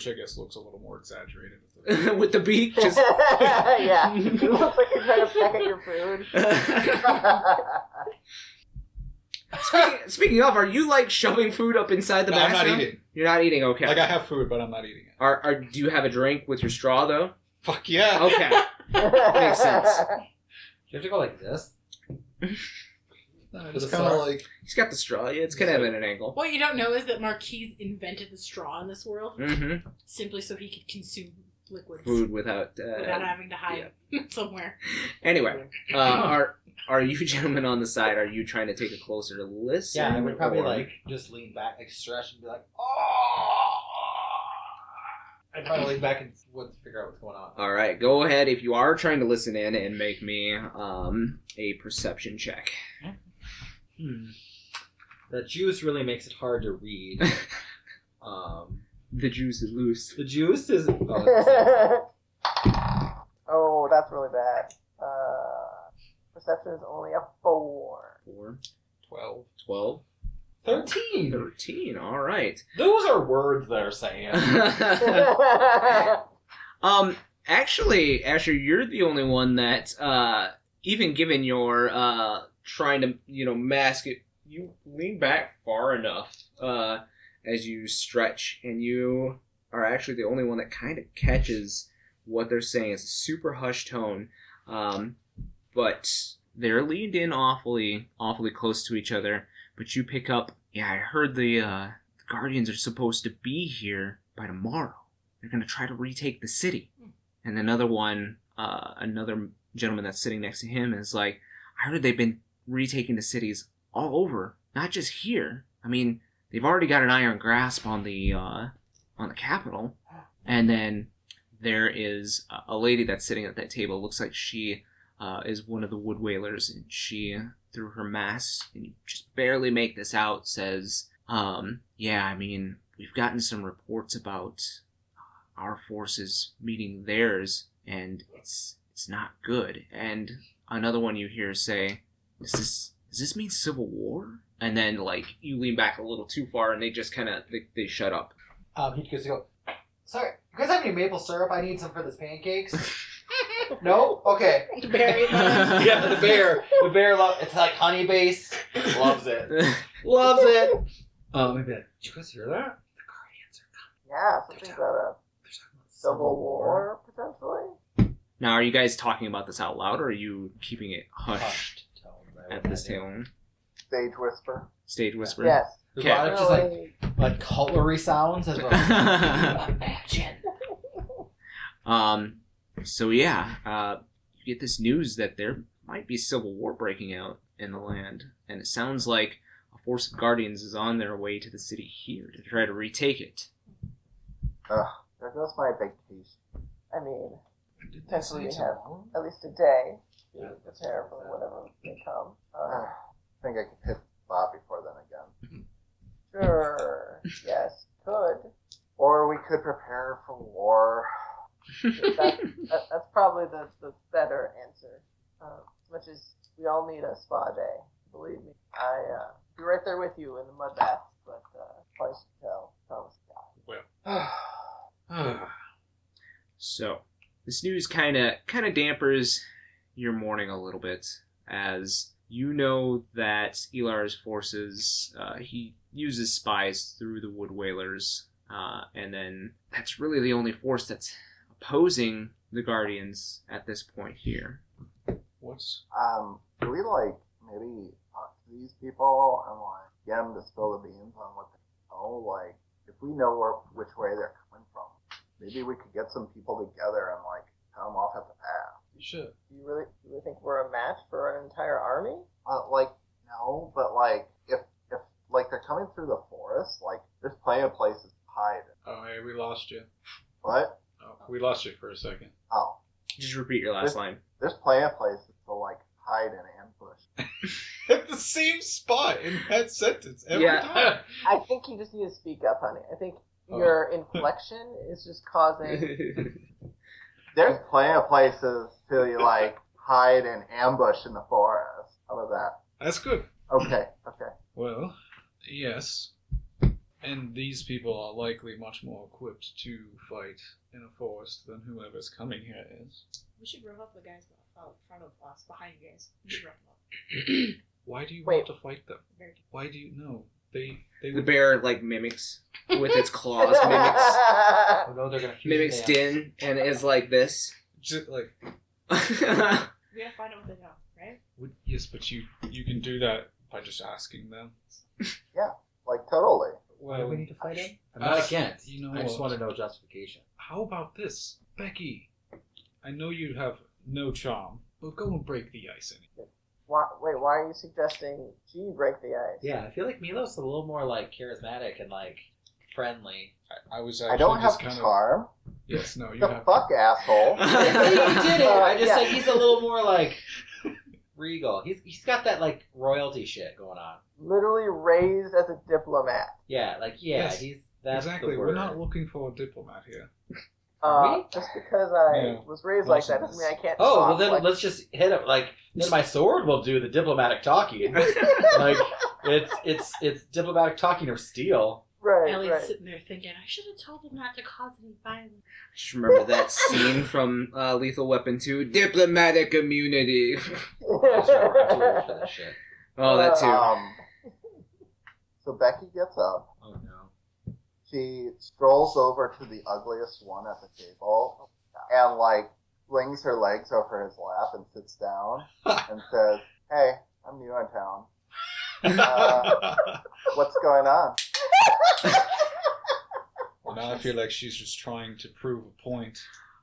which I guess looks a little more exaggerated. With the, With the beak, just. yeah, it looks like you're trying to peck at your food. speaking, speaking of, are you like shoving food up inside the no, I'm bathroom? not eating. You're not eating. Okay. Like I have food, but I'm not eating it. are, are do you have a drink with your straw though? Fuck yeah. Okay. Makes sense. Do you have to go like this? No, it's kind of like He's got the straw. Yeah, it's kind of at an angle. What you don't know is that Marquies invented the straw in this world Mm-hmm. simply so he could consume liquids Food without. without Uh, having to hide somewhere. anyway, uh, are are you gentlemen on the side? Are you trying to take a closer listen? Yeah, I would probably or- like just lean back, like stretch, and be like, "Oh!" I'd probably lean back and would figure out what's going on. All right, go ahead if you are trying to listen in and make me um a perception check. Hmm. The juice really makes it hard to read. um, The juice is loose. the juice is. Oh, oh, that's really bad. Uh, perception is only a four. Four, twelve. twelve, Thirteen. thirteen. All right. Those are words they're saying. um, actually, Asher, you're the only one that, uh, even given your uh trying to you know mask it, you lean back far enough uh as you stretch, and you are actually the only one that kind of catches what they're saying. It's a super hushed tone, um, but they're leaned in awfully, awfully close to each other. But you pick up, yeah, I heard the uh, the guardians are supposed to be here by tomorrow. They're gonna try to retake the city. And another one, uh, another gentleman that's sitting next to him is like, I heard they've been retaking the cities all over, not just here. I mean, they've already got an iron grasp on the uh, on the capital, and then there is a- lady that's sitting at that table. Looks like she uh, is one of the wood wailers, and she, through her mask, and you just barely make this out, says, um, "Yeah, I mean, we've gotten some reports about our forces meeting theirs, and it's it's not good." And another one you hear say, "Does this does this mean civil war?" And then like you lean back a little too far, and they just kind of they, they shut up. Um, he goes to go. Sorry, you guys have any maple syrup? I need some for this pancakes. No? Okay. Barry. yeah, the bear. The bear love it's like honey based. Loves it. Loves it. Um, maybe like, did you guys hear that? The Guardians are coming. Yeah, something about a They're talking about civil war potentially. now, are you guys talking about this out loud, or are you keeping it hushed Hushed tones, I at this imagine. tale? Stage whisper. Stage whisper. Yes. There's Okay. a lot of just like like cutlery sounds as well. Imagine. Um. So yeah, uh, you get this news that there might be civil war breaking out in the land, and it sounds like a force of guardians is on their way to the city here to try to retake it. Ugh, there goes my vacation. I mean, potentially we have at least a day to Yeah. prepare for whatever may come. Ugh, Uh, I think I could hit Bob before then again. sure. Yes. Could. Or we could prepare for war. That, that, that's probably the, the better answer. Uh, as much as we all need a spa day, believe me. I uh, be right there with you in the mud bath, but uh, twice to tell. Promise God. So this news kind of kind of dampers your morning a little bit, as you know that Elar's forces uh, he uses spies through the Wood Wailers, uh, and then that's really the only force that's opposing the Guardians at this point here. What's Um, do we like maybe talk to these people and like get them to spill the beans on what they know? Like, if we know where, which way they're coming from, maybe we could get some people together and like cut them off at the pass. you should. Do you really, do you really think we're a match for an entire army? Uh, like, no, but like, if if like they're coming through the forest, like, there's plenty of places to hide. Oh, hey, we lost you. What? Oh, we lost you for a second. Oh, Just repeat your last line. there's plenty of places to like hide and ambush. At the same spot in that sentence every Yeah. time. I think you just need to speak up, honey. I think Oh. your inflection is just causing. There's plenty of places to like hide and ambush in the forest. How about that? That's good. Okay, okay. Well, yes. And these people are likely much more equipped to fight in a forest than whoever's coming here is. We should rev up the guys out front of us, behind you guys. We should rev them up. Why do you Wait. want to fight them? Why do you know? They they the bear like mimics with its claws, mimics Oh no, they're gonna fuse mimics them. Din, and is like this. just like We gotta find out what they know, right? would, yes, but you you can do that by just asking them. Yeah, like totally. Why do Well, we need to fight him? I'm not against. you know I just want to know justification. how about this, Becky? I know you have no charm, but go and break the ice anyway. why, wait, why are you suggesting she break the ice? Yeah, I feel like Milos a little more like charismatic and like friendly. I, I was I don't have kind charm. of yes, no, you The have. fuck, asshole. I you did it. I just Yeah. said he's a little more like regal. He's he's got that like royalty shit going on. Literally raised as a diplomat. Yeah, like yeah, Yes, he's that's exactly. The We're not looking for a diplomat here. Uh, we? just because I Yeah. was raised like that doesn't mean I can't. Oh talk well, then like- let's just hit him. Like then my sword will do the diplomatic talking. like it's it's it's diplomatic talking or steel. Right, Elly's right. sitting there thinking, I should have told him not to cause any violence. I just remember that scene from uh, Lethal Weapon 2, Diplomatic Immunity. I'm too old for that shit. Oh, that too. Um, so Becky gets up. Oh no. She strolls over to the ugliest one at the table and like flings her legs over his lap and sits down and says, "Hey, I'm new in town. Uh, What's going on?" Well, now I feel like she's just trying to prove a point.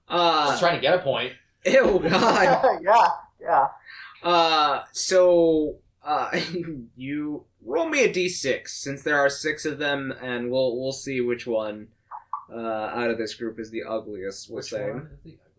Uh, Just trying to get a point. ew, God. yeah, yeah. Uh, so, uh, you roll me a d6, since there are six of them, and we'll we'll see which one uh, out of this group is the ugliest, we'll Which say. one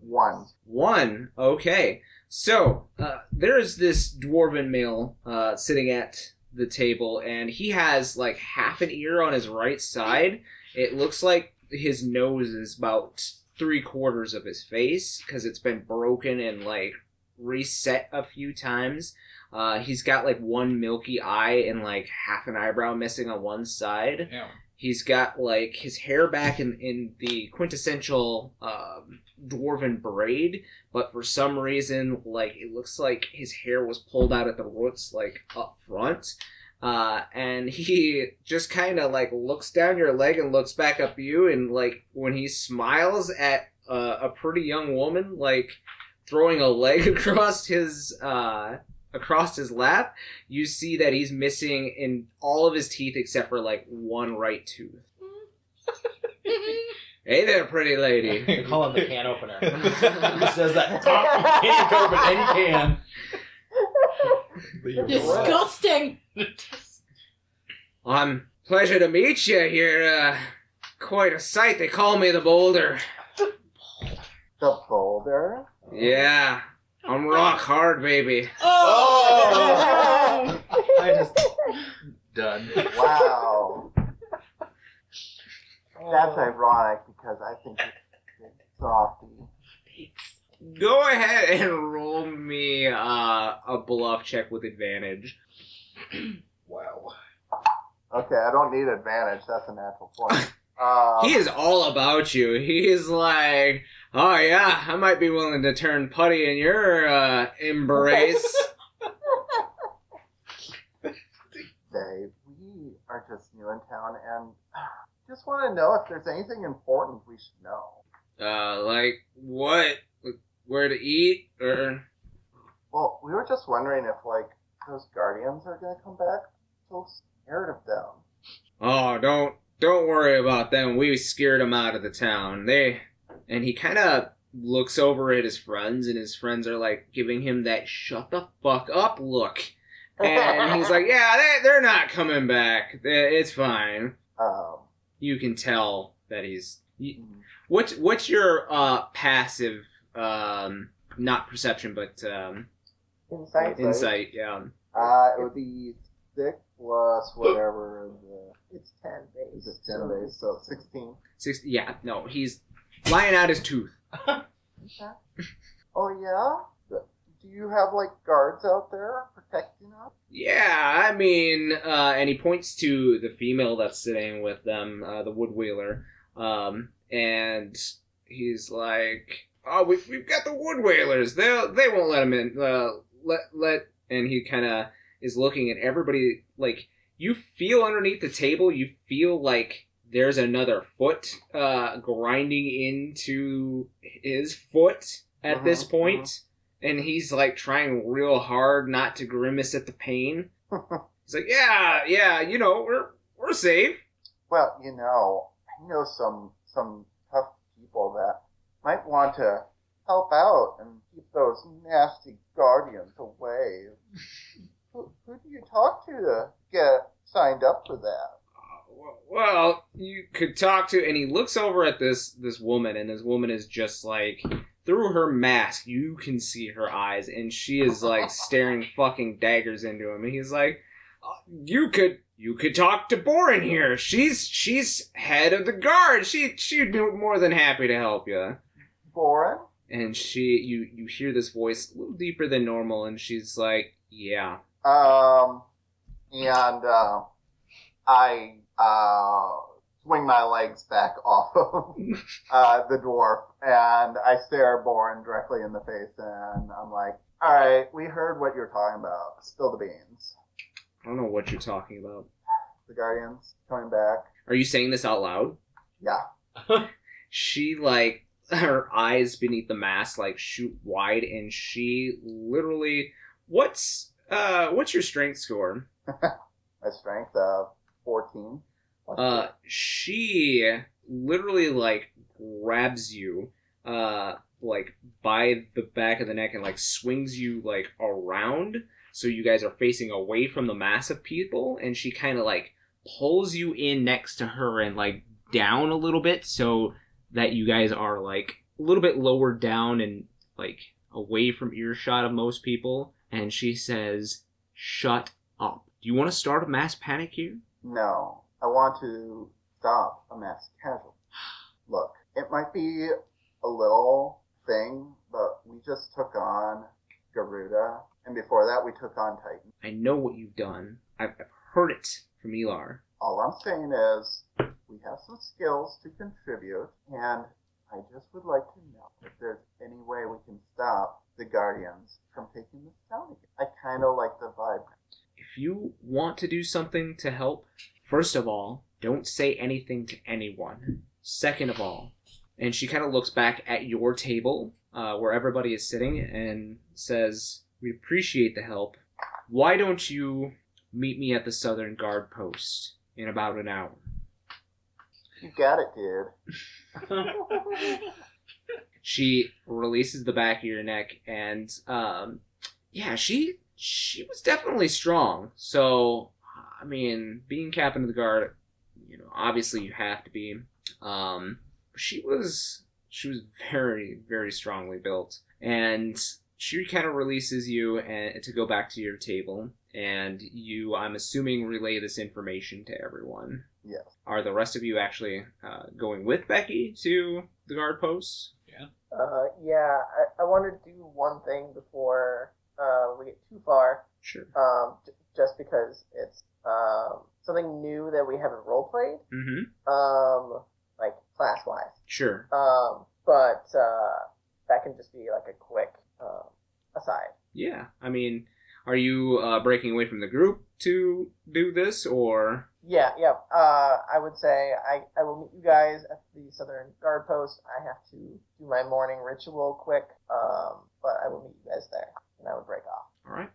One. One. Okay. So, uh, there's this dwarven male uh, sitting at the table, and he has like half an ear on his right side. It looks like his nose is about three quarters of his face because it's been broken and like reset a few times. Uh, he's got like one milky eye and like half an eyebrow missing on one side Yeah. He's got like his hair back in, in the quintessential um, dwarven braid, but for some reason, like it looks like his hair was pulled out at the roots, like up front. Uh, and he just kind of like looks down your leg and looks back up you, and like when he smiles at uh, a pretty young woman, like throwing a leg across his uh, across his lap, you see that he's missing in all of his teeth except for like one right tooth. Hey there, pretty lady. Call him the can opener. he says that. You can't open any can. Disgusting. Um, pleasure to meet you here. Uh, quite a sight. They call me the Boulder. The boulder. Yeah, I'm rock hard, baby. Oh! I just done. Wow. That's ironic because I think it's softy. Go ahead and roll me uh, a bluff check with advantage. Wow. Okay, I don't need advantage. That's a natural point. Um, He is all about you. He is like, oh yeah, I might be willing to turn putty in your uh, embrace. Dave, we are just new in town and just want to know if there's anything important we should know. uh, like what? Where to eat? Or Well, we were just wondering if, like, those guardians are going to come back. I'm So scared of them. oh, don't don't worry about them. We scared them out of the town. They and he kind of looks over at his friends, and his friends are like giving him that "shut the fuck up" look. And he's like, "Yeah, they, they're not coming back. It's fine." Um, You can tell that he's. you- What's what's your uh passive um not perception but um Insight. insight? Yeah. uh, it would be six plus whatever the It's ten is base. it ten days, so sixteen. Six. Yeah. No, he's lying out his tooth. Oh yeah. Do you have like guards out there protecting us? Yeah, I mean, uh, and he points to the female that's sitting with them, uh, the wood wailer, um, and he's like, "Oh, we, we've got the wood wailers. They they won't let him in. Uh, let let." And he kind of is looking at everybody. Like you feel underneath the table, you feel like there's another foot uh, grinding into his foot at this Mhm, point and he's like trying real hard not to grimace at the pain. He's like, "Yeah, yeah, you know, we're we're safe." Well, you know, I know some some tough people that might want to help out and keep those nasty guardians away. who, who do you talk to to get signed up for that? Well, you could talk to, and he looks over at this this woman, and this woman is just like through her mask, you can see her eyes, and she is like staring fucking daggers into him, and he's like, "Uh, "You could." You could talk to Borin here. She's she's head of the guard. She she'd be more than happy to help you. Boren? and she you you hear this voice a little deeper than normal and she's like yeah Um, and uh, I uh, swing my legs back off of uh, the dwarf, and I stare Boren directly in the face, and I'm like, "All right, we heard what you're talking about. Spill the beans. i don't know what you're talking about The guardians coming back. are you saying this out loud Yeah. she like her eyes beneath the mask like shoot wide and she literally what's uh what's your strength score My strength of 14. uh she literally like grabs you uh like by the back of the neck and like swings you like around. So you guys are facing away from the mass of people and she kind of like pulls you in next to her and like down a little bit so that you guys are like a little bit lower down and like away from earshot of most people. And she says shut up. Do you want to start a mass panic here No, I want to stop a mass casualty. Look, it might be a little thing, but we just took on Garuda, and before that we took on Titan. I know what you've done. I've, I've heard it from Elar. All I'm saying is, we have some skills to contribute, and I just would like to know if there's any way we can stop the Guardians from taking this town again. I kind of like the vibe. If you want to do something to help, first of all, don't say anything to anyone. Second of all, and she kind of looks back at your table uh, where everybody is sitting and says, We appreciate the help. Why don't you meet me at the Southern Guard Post in about an hour? You got it, dude. she releases the back of your neck and um yeah she she was definitely strong. So i mean being captain of the guard you know obviously you have to be. Um she was she was very very strongly built. And she kind of releases you and to go back to your table. And you i'm assuming relay this information to everyone. Yes. are the rest of you actually uh, going with becky to the guard posts Yeah. Uh, yeah, I, I want to do one thing before uh, we get too far, sure um, j- just because it's um, something new that we haven't role played, mm-hmm um, like class wise. Sure. Um, but uh, that can just be like a quick um, aside. Yeah. I mean, are you uh, breaking away from the group to do this, or Yeah, yeah. Uh, I would say I, I will meet you guys at the Southern Guard Post. I have to do my morning ritual quick, um, but I will meet you guys there, and I would break off. all right?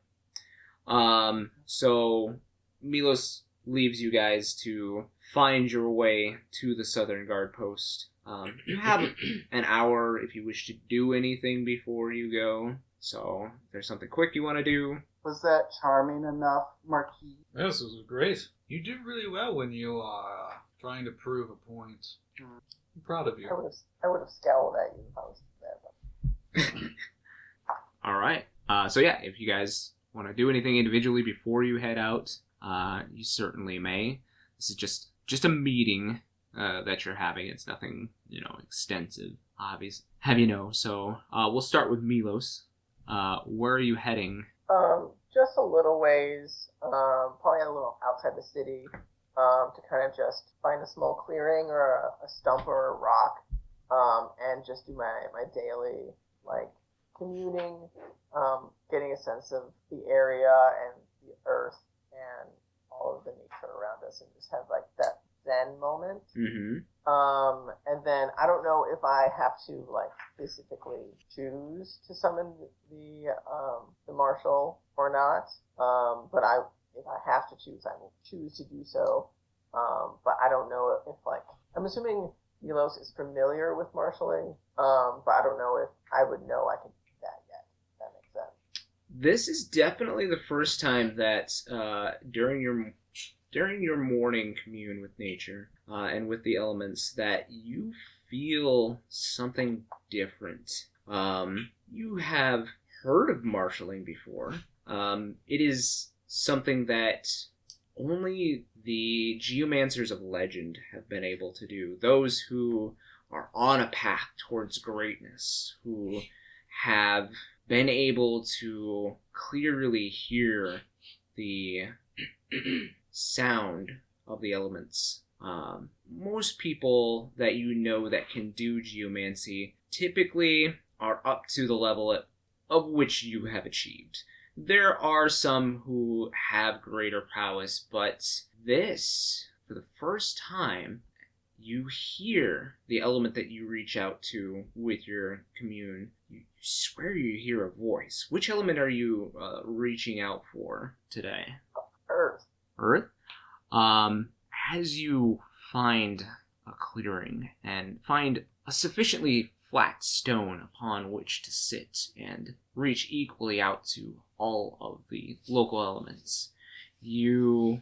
Um. So Milos leaves you guys to find your way to the Southern Guard Post. Um, you have an hour if you wish to do anything before you go. So if there's something quick you want to do. Was that charming enough, Marquies? This was great. You did really well when you are uh, trying to prove a point. I'm proud of you. I would have I would have scowled at you if I was there. But All right. Uh, so yeah, if you guys want to do anything individually before you head out, uh, you certainly may. This is just just a meeting uh, that you're having. It's nothing you know extensive, obvious. Have you know? So uh, we'll start with Milos. Uh, where are you heading? um, just a little ways, um, probably a little outside the city, um, to kind of just find a small clearing or a, a stump or a rock, um, and just do my my daily like communing, um, getting a sense of the area and the earth and all of the nature around us, and just have like that zen moment. Mm-hmm. Um, and then I don't know if I have to like specifically choose to summon the um, the marshal or not. Um, but I, if I have to choose, I will choose to do so. Um, but I don't know if like I'm assuming Milos is familiar with marshaling. Um, but I don't know if I would know I can do that yet. If that makes sense. This is definitely the first time that uh, during your during your morning commune with nature uh, and with the elements that you feel something different. Um, you have heard of marshaling before. Um, it is something that only the geomancers of legend have been able to do. Those who are on a path towards greatness, who have been able to clearly hear the sound of the elements. Um, most people that you know that can do geomancy typically are up to the level at, of which you have achieved. There are some who have greater prowess, but this, for the first time, you hear the element that you reach out to with your commune. You swear you hear a voice. Which element are you uh, reaching out for today? Earth. Earth. Um, as you find a clearing and find a sufficiently flat stone upon which to sit and reach equally out to all of the local elements, you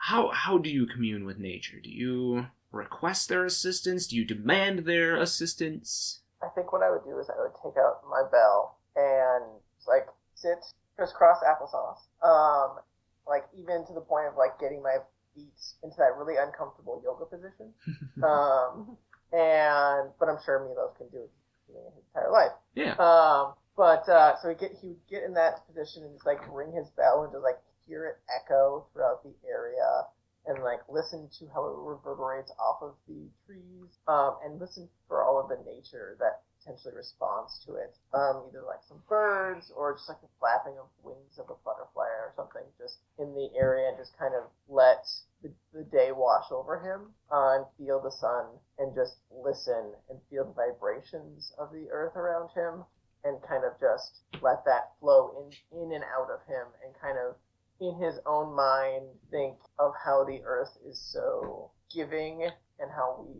how how do you commune with nature? Do you request their assistance? Do you demand their assistance? I think what I would do is I would take out my bell and like sit crisscross applesauce. Um, like even to the point of like getting my feet into that really uncomfortable yoga position. Um, and but I'm sure Milos can do it his entire life. yeah. Um, but uh, so he get he would get in that position and just like ring his bell and just like hear it echo throughout the area, and like listen to how it reverberates off of the trees, um, and listen for all of the nature that potentially responds to it. Um, either like some birds or just like the flapping of wings of a butterfly or something just in the area and just kind of let the, the day wash over him uh, and feel the sun and just listen and feel the vibrations of the earth around him and kind of just let that flow in in and out of him and kind of in his own mind think of how the earth is so giving and how we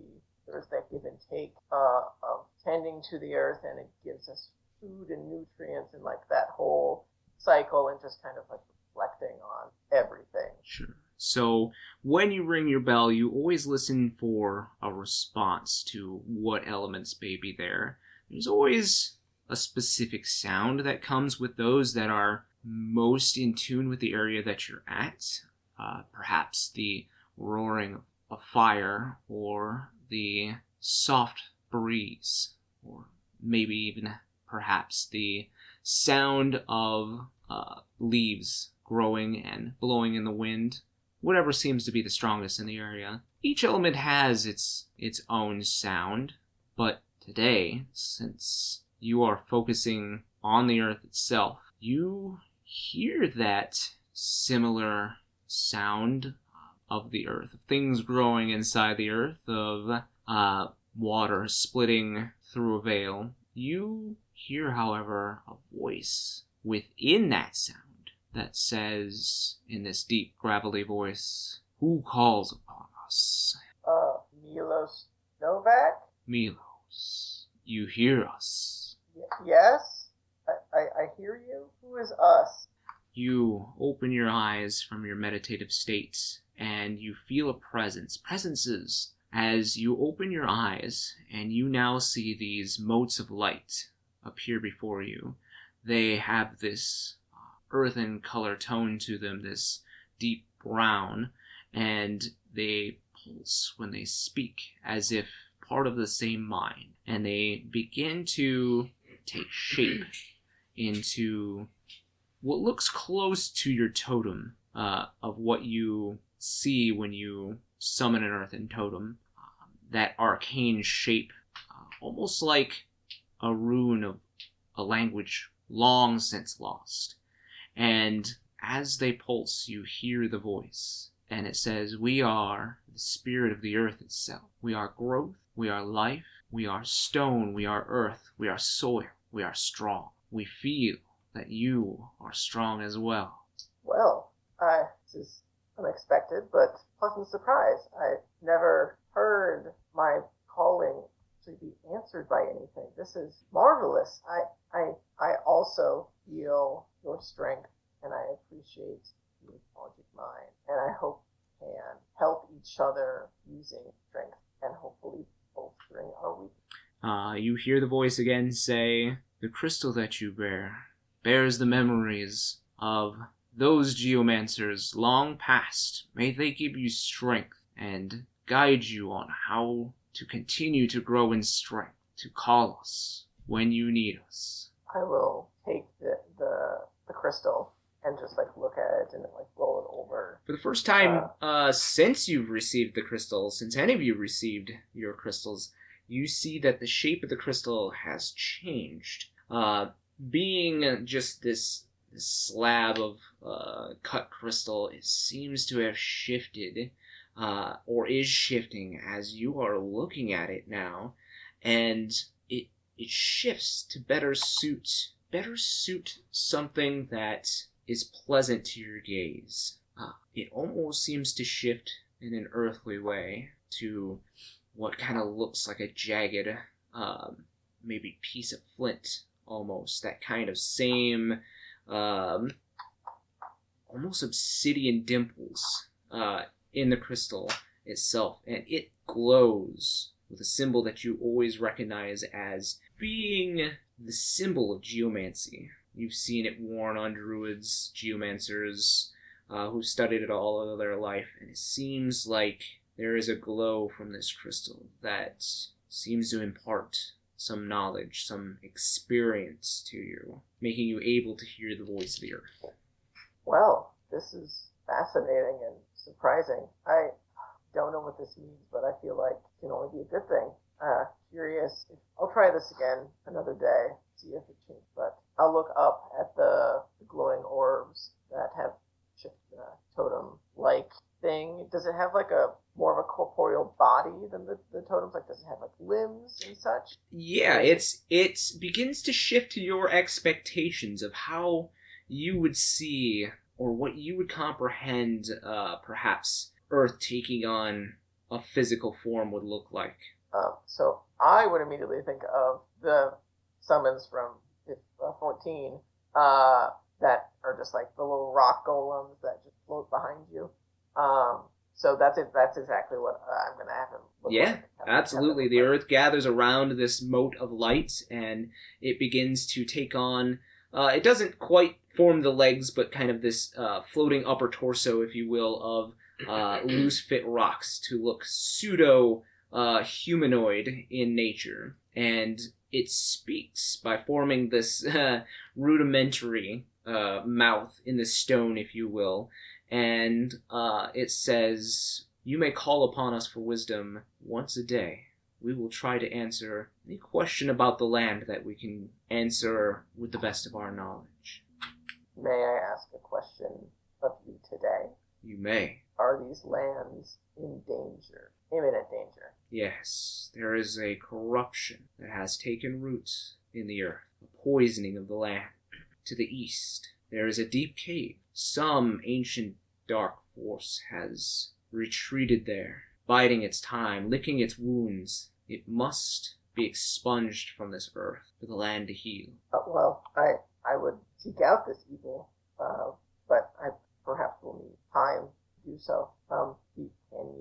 there's that give and take uh, of tending to the earth and it gives us food and nutrients and like that whole cycle and just kind of like reflecting on everything. Sure. So when you ring your bell, you always listen for a response to what elements may be there. There's always a specific sound that comes with those that are most in tune with the area that you're at. Uh, perhaps the roaring of fire or the soft breeze, or maybe even perhaps the sound of uh, leaves growing and blowing in the wind, whatever seems to be the strongest in the area. Each element has its its own sound, but today, since you are focusing on the earth itself, you hear that similar sound of the earth, of things growing inside the earth, of uh, water splitting through a veil. You hear, however, a voice within that sound that says, in this deep, gravelly voice, Who calls upon us? Uh, Milos Novak? Milos, you hear us. Y- yes? I, I, hear you? Who is us? You open your eyes from your meditative state and you feel a presence, presences, as you open your eyes and you now see these motes of light appear before you. They have this uh, earthen color tone to them, this deep brown, and they pulse when they speak as if part of the same mind. And they begin to take shape into what looks close to your totem uh, of what you see when you summon an earthen totem. Um, that arcane shape, uh, almost like a rune of a language long since lost. And as they pulse, you hear the voice, and it says, We are the spirit of the earth itself. We are growth, we are life, we are stone, we are earth, we are soil, we are strong. We feel that you are strong as well. Well, I, this is unexpected, but pleasant surprise. I never heard my calling to be answered by anything. This is marvelous. I, I, I also feel your strength, and I appreciate your magic mind, and I hope we can help each other using strength, and hopefully bolstering our weakness. Uh, you hear the voice again say, The crystal that you bear bears the memories of those geomancers long past. May they give you strength and guide you on how to continue to grow in strength, to call us when you need us. I will take the, the, the crystal and just like look at it and like roll it over. For the first time uh, since you've received the crystal, since any of you received your crystals, you see that the shape of the crystal has changed. Uh, being just this, this slab of uh, cut crystal, it seems to have shifted, uh, or is shifting as you are looking at it now, and it it shifts to better suit better suit something that is pleasant to your gaze. Uh, it almost seems to shift in an earthly way to what kind of looks like a jagged, um, maybe piece of flint almost. That kind of same, um, almost obsidian dimples uh, in the crystal itself, and it glows with a symbol that you always recognize as being the symbol of geomancy. You've seen it worn on druids, geomancers, uh, who studied it all of their life, and it seems like there is a glow from this crystal that seems to impart some knowledge, some experience to you, making you able to hear the voice of the earth. Well, this is fascinating and surprising. I don't know what this means, but I feel like it can only be a good thing. Uh, curious. I'll try this again another day, see if it changes. But I'll look up at the, the glowing orbs that have uh, totem-like thing. Does it have like a more of a corporeal body than the, the totems? Like, does it have like limbs and such? Yeah, it's it begins to shift your expectations of how you would see or what you would comprehend uh, perhaps Earth taking on a physical form would look like. Um, so I would immediately think of the summons from uh, 14 uh, that are just like the little rock golems that just float behind you. Um, so that's it. That's exactly what I'm gonna have him. Look Yeah, like. Have him- him Absolutely. The. Earth gathers around this mote of light and it begins to take on. Uh, it doesn't quite form the legs, but kind of this uh, floating upper torso, if you will, of uh, loose fit rocks to look pseudo uh, humanoid in nature. And it speaks by forming this uh, rudimentary uh, mouth in the stone, if you will. And uh, it says, You may call upon us for wisdom once a day. We will try to answer any question about the land that we can answer with the best of our knowledge. May I ask a question of you today? You may. Are these lands in danger? Imminent danger? Yes, there is a corruption that has taken root in the earth, a poisoning of the land. To the east, there is a deep cave. Some ancient dark force has retreated there, biding its time, licking its wounds. It must be expunged from this earth for the land to heal. Uh, well, I I would seek out this evil, uh, but I perhaps will need time to do so. Um, can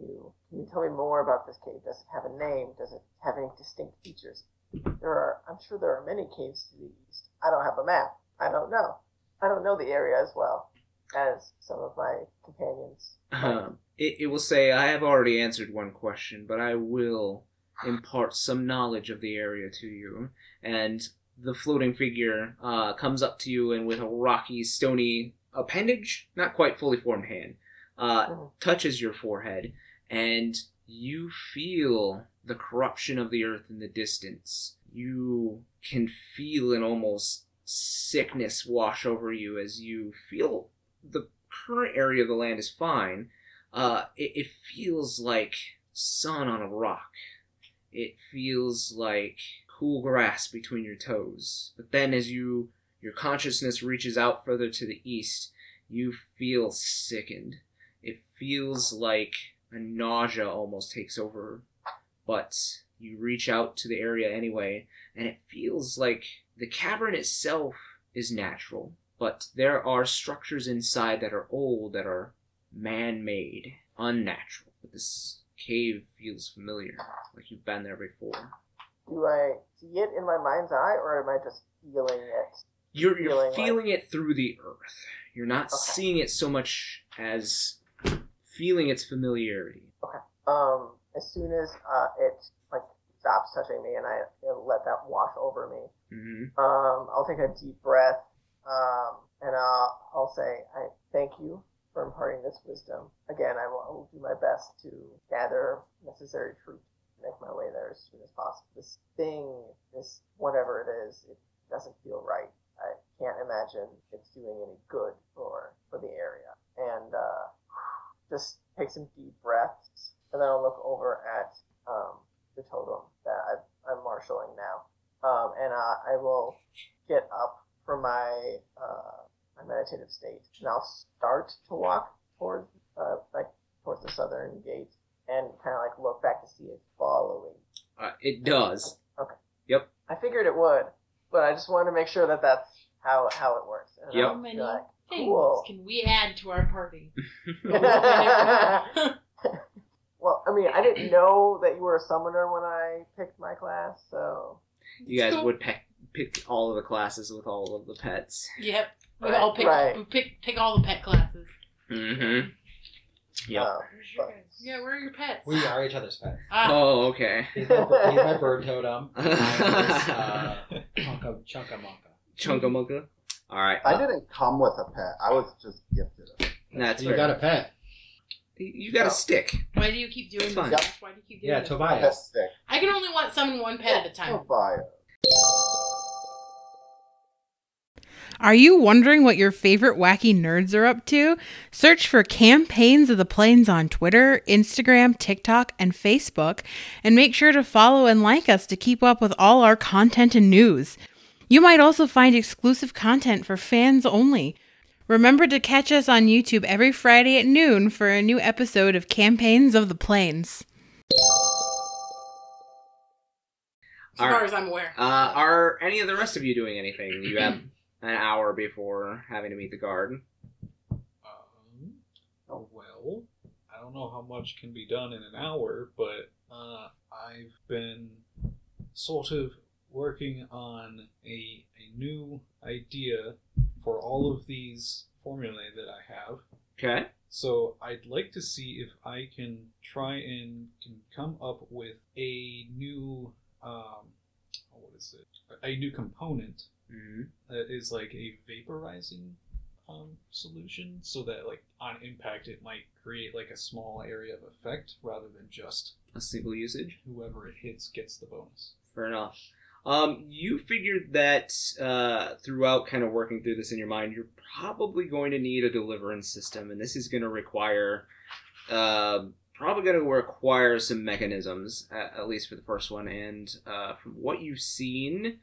you can you tell me more about this cave? Does it have a name? Does it have any distinct features? There are, I'm sure there are many caves to the east. I don't have a map. I don't know. I don't know the area as well as some of my companions. Um, it, it will say, I have already answered one question, but I will impart some knowledge of the area to you. And the floating figure uh, comes up to you and with a rocky, stony appendage, not quite fully formed hand, uh, Mhm. touches your forehead, and you feel the corruption of the earth in the distance. You can feel an almost sickness wash over you as you feel the current area of the land is fine. Uh, it, it feels like sun on a rock. It feels like cool grass between your toes. But then, as you your consciousness reaches out further to the east, you feel sickened. It feels like a nausea almost takes over, but you reach out to the area anyway, and it feels like the cavern itself is natural, but there are structures inside that are old, that are man made, unnatural. But this cave feels familiar, like you've been there before. Do I see it in my mind's eye, or am I just feeling it? You're, you're Feeling feeling, like- it through the earth. You're not Okay. seeing it so much as feeling its familiarity. Okay. Um, as soon as uh, it like stops touching me and I let that wash over me, hmm um, I'll take a deep breath, um, and I'll, I'll say, I thank you for imparting this wisdom. Again, I will, I will do my best to gather necessary truth, make my way there as soon as possible. This thing, this whatever it is, it doesn't feel right. I can't imagine it's doing any good for for the area. And uh, just take some deep breaths, and then I'll look over at um, the totem that I've, I'm marshaling now, um, and uh, I will get up from my uh, my meditative state, and I'll start to walk towards uh, like towards the southern gate, and kind of like look back to see it following. Uh, it does. Okay. Yep. I figured it would, but I just wanted to make sure that that's how how it works. And Yep. How many like, things cool. can we add to our party? well, I mean, I didn't know that you were a summoner when I picked my class, so You guys would pick pick all of the classes with all of the pets. Yep. We Right, all pick, right. we pick pick all the pet classes. Mm-hmm. Yep. uh, Where's your guys? Yeah, where are your pets? We are each other's pets. Ah, Oh, okay. He's my, bir- he's my bird totem. Mine is, uh, Chunka, Chunkamonka. Chunkamunka. All right. I didn't come with a pet. I was just gifted a pet. That's you fair. got a pet. You got a stick. Why do you keep doing Fine. this? Why do you keep doing Yeah, this? Tobias. Pet stick. I can only want summon one pet at a time. Tobias. Are you wondering what your favorite wacky nerds are up to? Search for Campaigns of the Plains on Twitter, Instagram, TikTok, and Facebook, and make sure to follow and like us to keep up with all our content and news. You might also find exclusive content for fans only. Remember to catch us on YouTube every Friday at noon for a new episode of Campaigns of the Plains. As far right. as I'm aware. Uh, are any of the rest of you doing anything? You have an hour before having to meet the guard. Um, oh, well, I don't know how much can be done in an hour, but uh, I've been sort of working on a, a new idea for all of these formulae that I have. Okay. So I'd like to see if I can try and can come up with a new um, what is it? A new component hmm that is like a vaporizing um, solution, so that like on impact it might create like a small area of effect rather than just A single usage. whoever it hits gets the bonus. Fair enough. Um, you figured that uh, throughout kind of working through this in your mind, you're probably going to need a deliverance system, and this is going to require, uh, probably going to require some mechanisms, at, at least for the first one. And uh, from what you've seen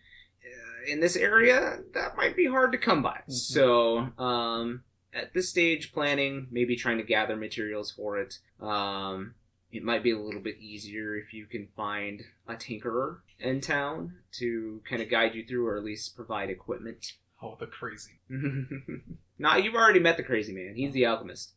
in this area, that might be hard to come by. Mhm. So, um, at this stage, planning, maybe trying to gather materials for it. Um, it might be a little bit easier if you can find a tinkerer in town to kind of guide you through or at least provide equipment. Oh, the crazy. nah, you've already met the crazy man. He's the alchemist.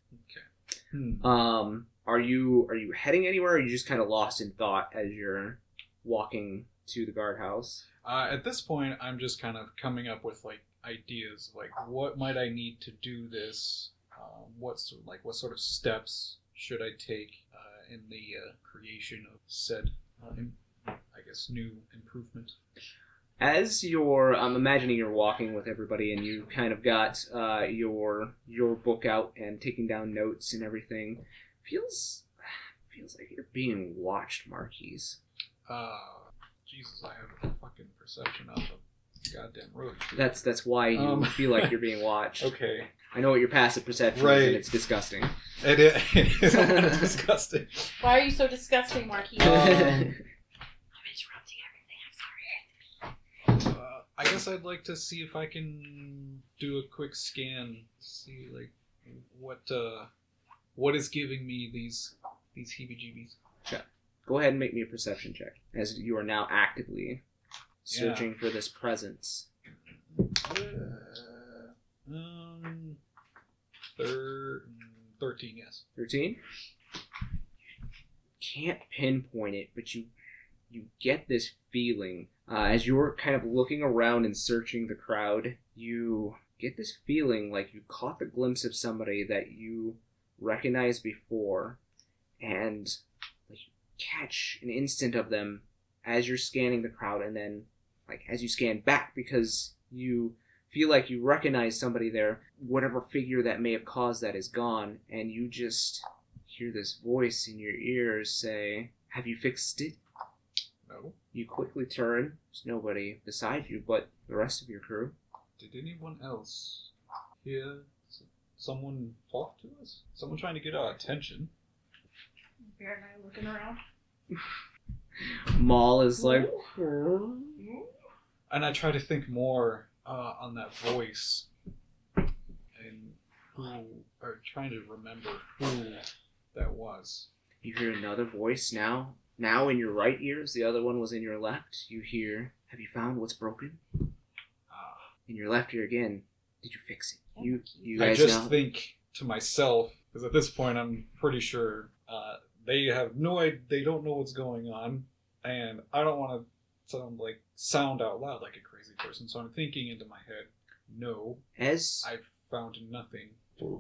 Hmm. Um, are you are you heading anywhere? Or are you just kind of lost in thought as you're walking to the guardhouse? Uh, at this point, I'm just kind of coming up with like ideas, like what might I need to do this? Um, what's like what sort of steps should I take uh, in the uh, creation of said, uh, I guess, new improvement? As you're, I'm imagining you're walking with everybody, and you kind of got uh, your your book out and taking down notes and everything. Feels feels like you're being watched, Marquies. Uh, Jesus, I have a fucking perception of the goddamn road. That's that's why you Um, feel like you're being watched. Okay, I know what your passive perception is, Right. and it's disgusting. it is, it is disgusting. Why are you so disgusting, Marquies? Um, I'm interrupting everything. I'm sorry. Uh, I guess I'd like to see if I can do a quick scan, see like what uh, what is giving me these these heebie-jeebies. Go ahead and make me a perception check, as you are now actively searching for this presence. Uh, um, thir- thirteen, yes. 13 can't pinpoint it but you you get this feeling uh, as you're kind of looking around and searching the crowd you get this feeling like you caught the glimpse of somebody that you recognized before and catch an instant of them as you're scanning the crowd and then like as you scan back because you feel like you recognize somebody there whatever figure that may have caused that is gone and you just hear this voice in your ears say have you fixed it No. you quickly turn there's nobody beside you but the rest of your crew Did anyone else hear someone talk to us? Someone trying to get our attention? Bear and I looking around. Maul is like And I try to think more uh, on that voice and who, or trying to remember who that was. you hear another voice now now in your right ears the other one was in your left. You hear have you found what's broken? Ah. in your left ear again did you fix it? You you guys I just now think to myself because at this point I'm pretty sure uh, they have no idea. They don't know what's going on, and I don't want to sound like sound out loud like a crazy person. So I'm thinking into my head, no, as I've found nothing hmm.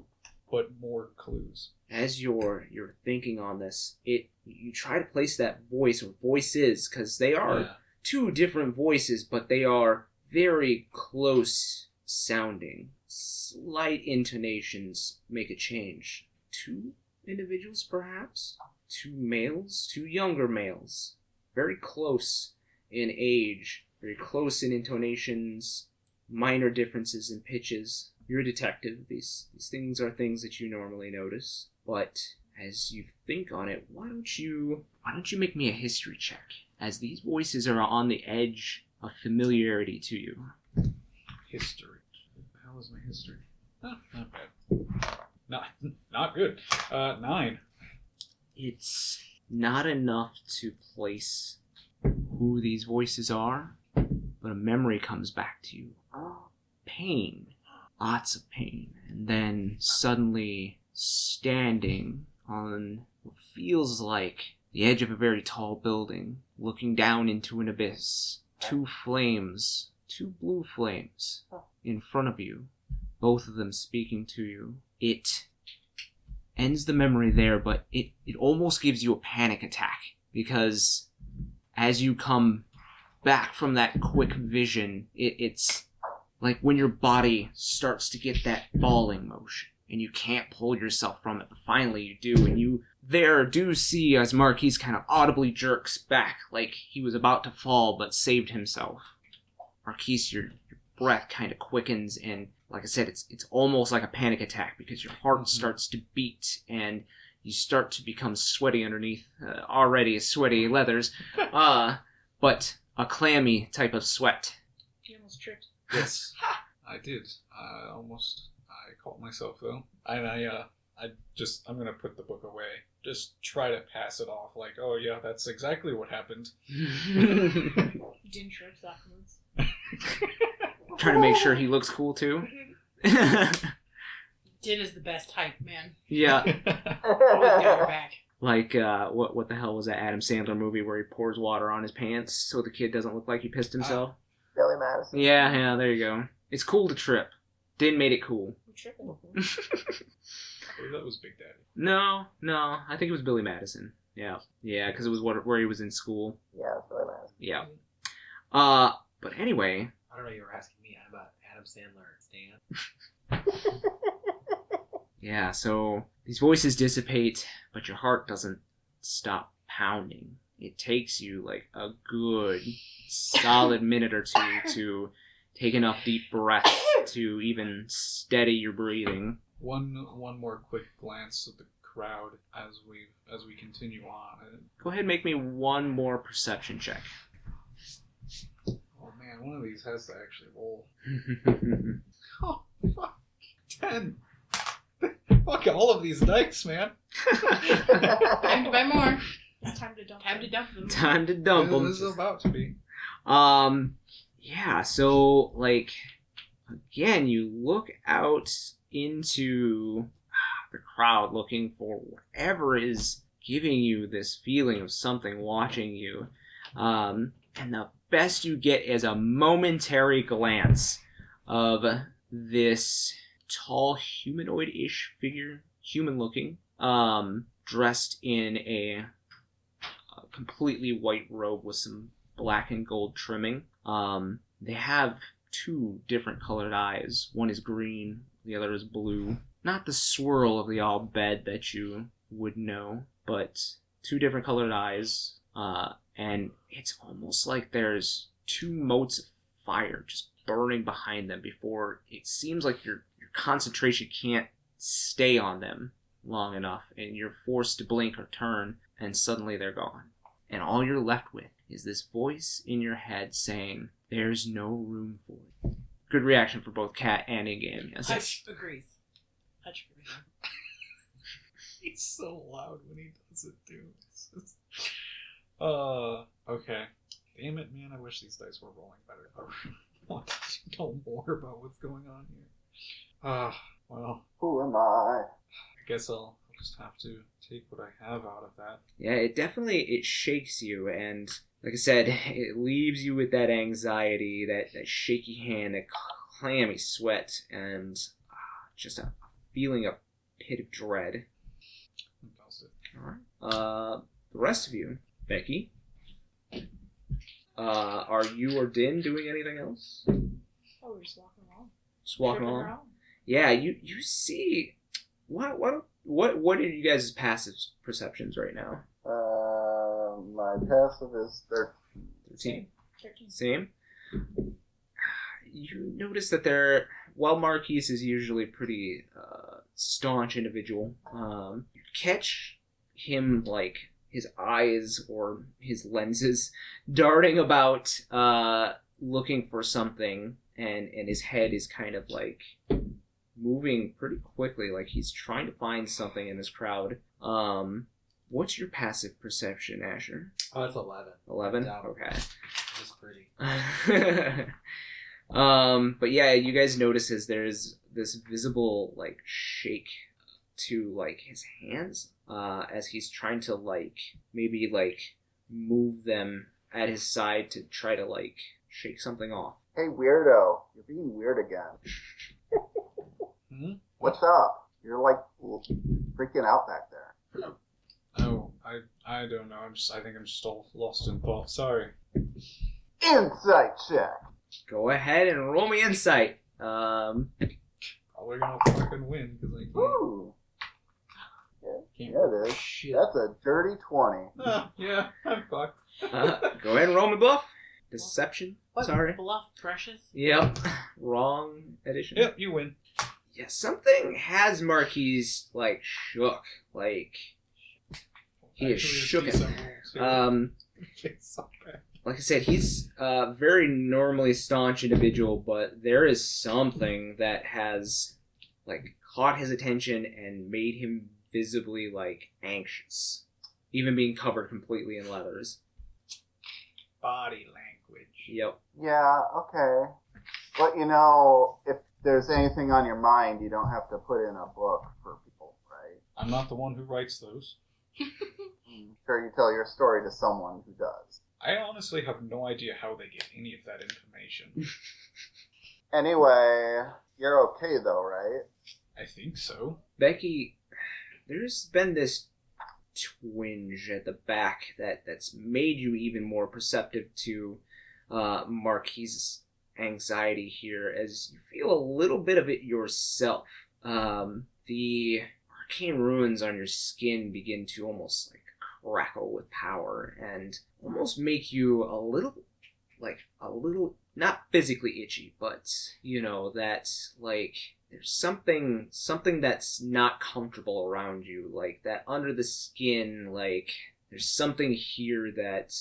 but more clues. as you're you're thinking on this it you try to place that voice or voices because they are Yeah. two different voices but they are very close sounding slight intonations make a change two individuals, perhaps. Two males, two younger males. Very close in age, very close in intonations, minor differences in pitches. You're a detective. These these things are things that you normally notice. But as you think on it, why don't you why don't you make me a history check? As these voices are on the edge of familiarity to you. History. Hell is my history? Huh, not bad. Not, not good. Uh, nine. It's not enough to place who these voices are, but a memory comes back to you. Pain. Lots of pain. And then suddenly standing on what feels like the edge of a very tall building, looking down into an abyss. Two flames, two blue flames in front of you, both of them speaking to you. It ends the memory there, but it, it almost gives you a panic attack because as you come back from that quick vision, it, it's like when your body starts to get that falling motion and you can't pull yourself from it, but finally you do, and you there do see as Marquies kind of audibly jerks back like he was about to fall but saved himself. Marquies, your, your breath kind of quickens and like I said, it's it's almost like a panic attack because your heart starts to beat and you start to become sweaty underneath uh, already sweaty leathers, uh, but a clammy type of sweat. You almost tripped. Yes, I did. I almost. I caught myself though, and I. Uh, I just. I'm gonna put the book away. Just try to pass it off like, oh yeah, that's exactly what happened. You didn't trip afterwards. Trying to make sure he looks cool too. Din is the best hype, man. yeah, Always got your back. like uh, what what the hell was that Adam Sandler movie where he pours water on his pants so the kid doesn't look like he pissed himself? Billy Madison. Yeah, yeah, there you go. It's cool to trip. Din made it cool. You tripping? I believe that was Big Daddy. No, no, I think it was Billy Madison. Yeah, yeah, because it was what, where he was in school. Yeah, it's Billy Madison. Yeah. Uh, but anyway, I don't know. You were asking me about Adam Sandler Stan. yeah. So these voices dissipate, but your heart doesn't stop pounding. It takes you like a good solid minute or two to take enough deep breaths to even steady your breathing. One one more quick glance at the crowd as we as we continue on. Go ahead, and make me one more perception check. Man, one of these has to actually roll. Oh fuck, ten. fuck all of these dice, man. Time to buy more. It's time to dump. Time to dump them. Time to dump them. This is about to be. Um, yeah, so, like, again, you look out into the crowd looking for whatever is giving you this feeling of something watching you. Um, and the best you get is a momentary glance of this tall humanoid ish figure, human looking, um, dressed in a, a completely white robe with some black and gold trimming. Um, they have two different colored eyes. One is green, the other is blue. Not the swirl of the all bed that you would know, but two different colored eyes. Uh, and it's almost like there's two motes of fire just burning behind them before it seems like your your concentration can't stay on them long enough and you're forced to blink or turn and suddenly they're gone and all you're left with is this voice in your head saying, "There's no room for it." Good reaction for both cat and in-game. Yes. Hutch agrees. Hutch agrees. He's so loud when he does it too. It's. Uh, okay. Damn it, man! I wish these dice were rolling better. I want to know more about what's going on here. Ah, well, Who am I? I guess I'll just have to take what I have out of that. Yeah, it definitely it shakes you, and like I said, it leaves you with that anxiety, that, that shaky hand, that clammy sweat, and ah, just a feeling of pit of dread. All right. Uh, the rest of you, Becky, uh, are you or Din doing anything else? Oh, we're just walking along. Just walking Tripping along. around. Yeah, you you see. Why why don't what what are you guys' passive perceptions right now? Uh, my passive is 13. Thirteen. Thirteen. Same. You notice that there, while Marquies is usually pretty uh, staunch individual, um, you catch him like his eyes or his lenses darting about, uh, looking for something, and and his head is kind of like moving pretty quickly, like he's trying to find something in this crowd. Um, what's your passive perception, Asher? Oh, it's eleven. Eleven. Down. Okay. It's pretty. um, but yeah, you guys notice as there's this visible like shake to like his hands uh, as he's trying to like maybe like move them at his side to try to like shake something off. Hey, weirdo, you're being weird again. Hmm? What's up? You're like freaking out back there. Oh, I I don't know. I'm just I think I'm just all lost in thought. Sorry. Insight check. Go ahead and roll me insight. Um, Probably gonna fucking win because I can't. Ooh, can't yeah, it is. Shit. That's a dirty 20. Ah, yeah, I'm fucked. uh, go ahead and roll me bluff. Deception. What? Sorry. Bluff precious. Yep. Wrong edition. Yep, you win. Yeah, something has Marquies like shook. Like He is Actually, it's shooken. decent rolls, too. um It's so bad. like I said, he's a very normally staunch individual, but there is something that has like caught his attention and made him visibly like anxious. Even being covered completely in leathers. Body language. Yep. Yeah, okay. But you know, if there's anything on your mind, you don't have to put in a book for people, right? I'm not the one who writes those. I'm sure you tell your story to someone who does. I honestly have no idea how they get any of that information. Anyway, you're okay though, right? I think so. Becky, there's been this twinge at the back that that's made you even more perceptive to uh, Marquies's anxiety here, as you feel a little bit of it yourself. Um, the arcane ruins on your skin begin to almost like crackle with power and almost make you a little like a little not physically itchy but you know that like there's something something that's not comfortable around you like that under the skin like there's something here that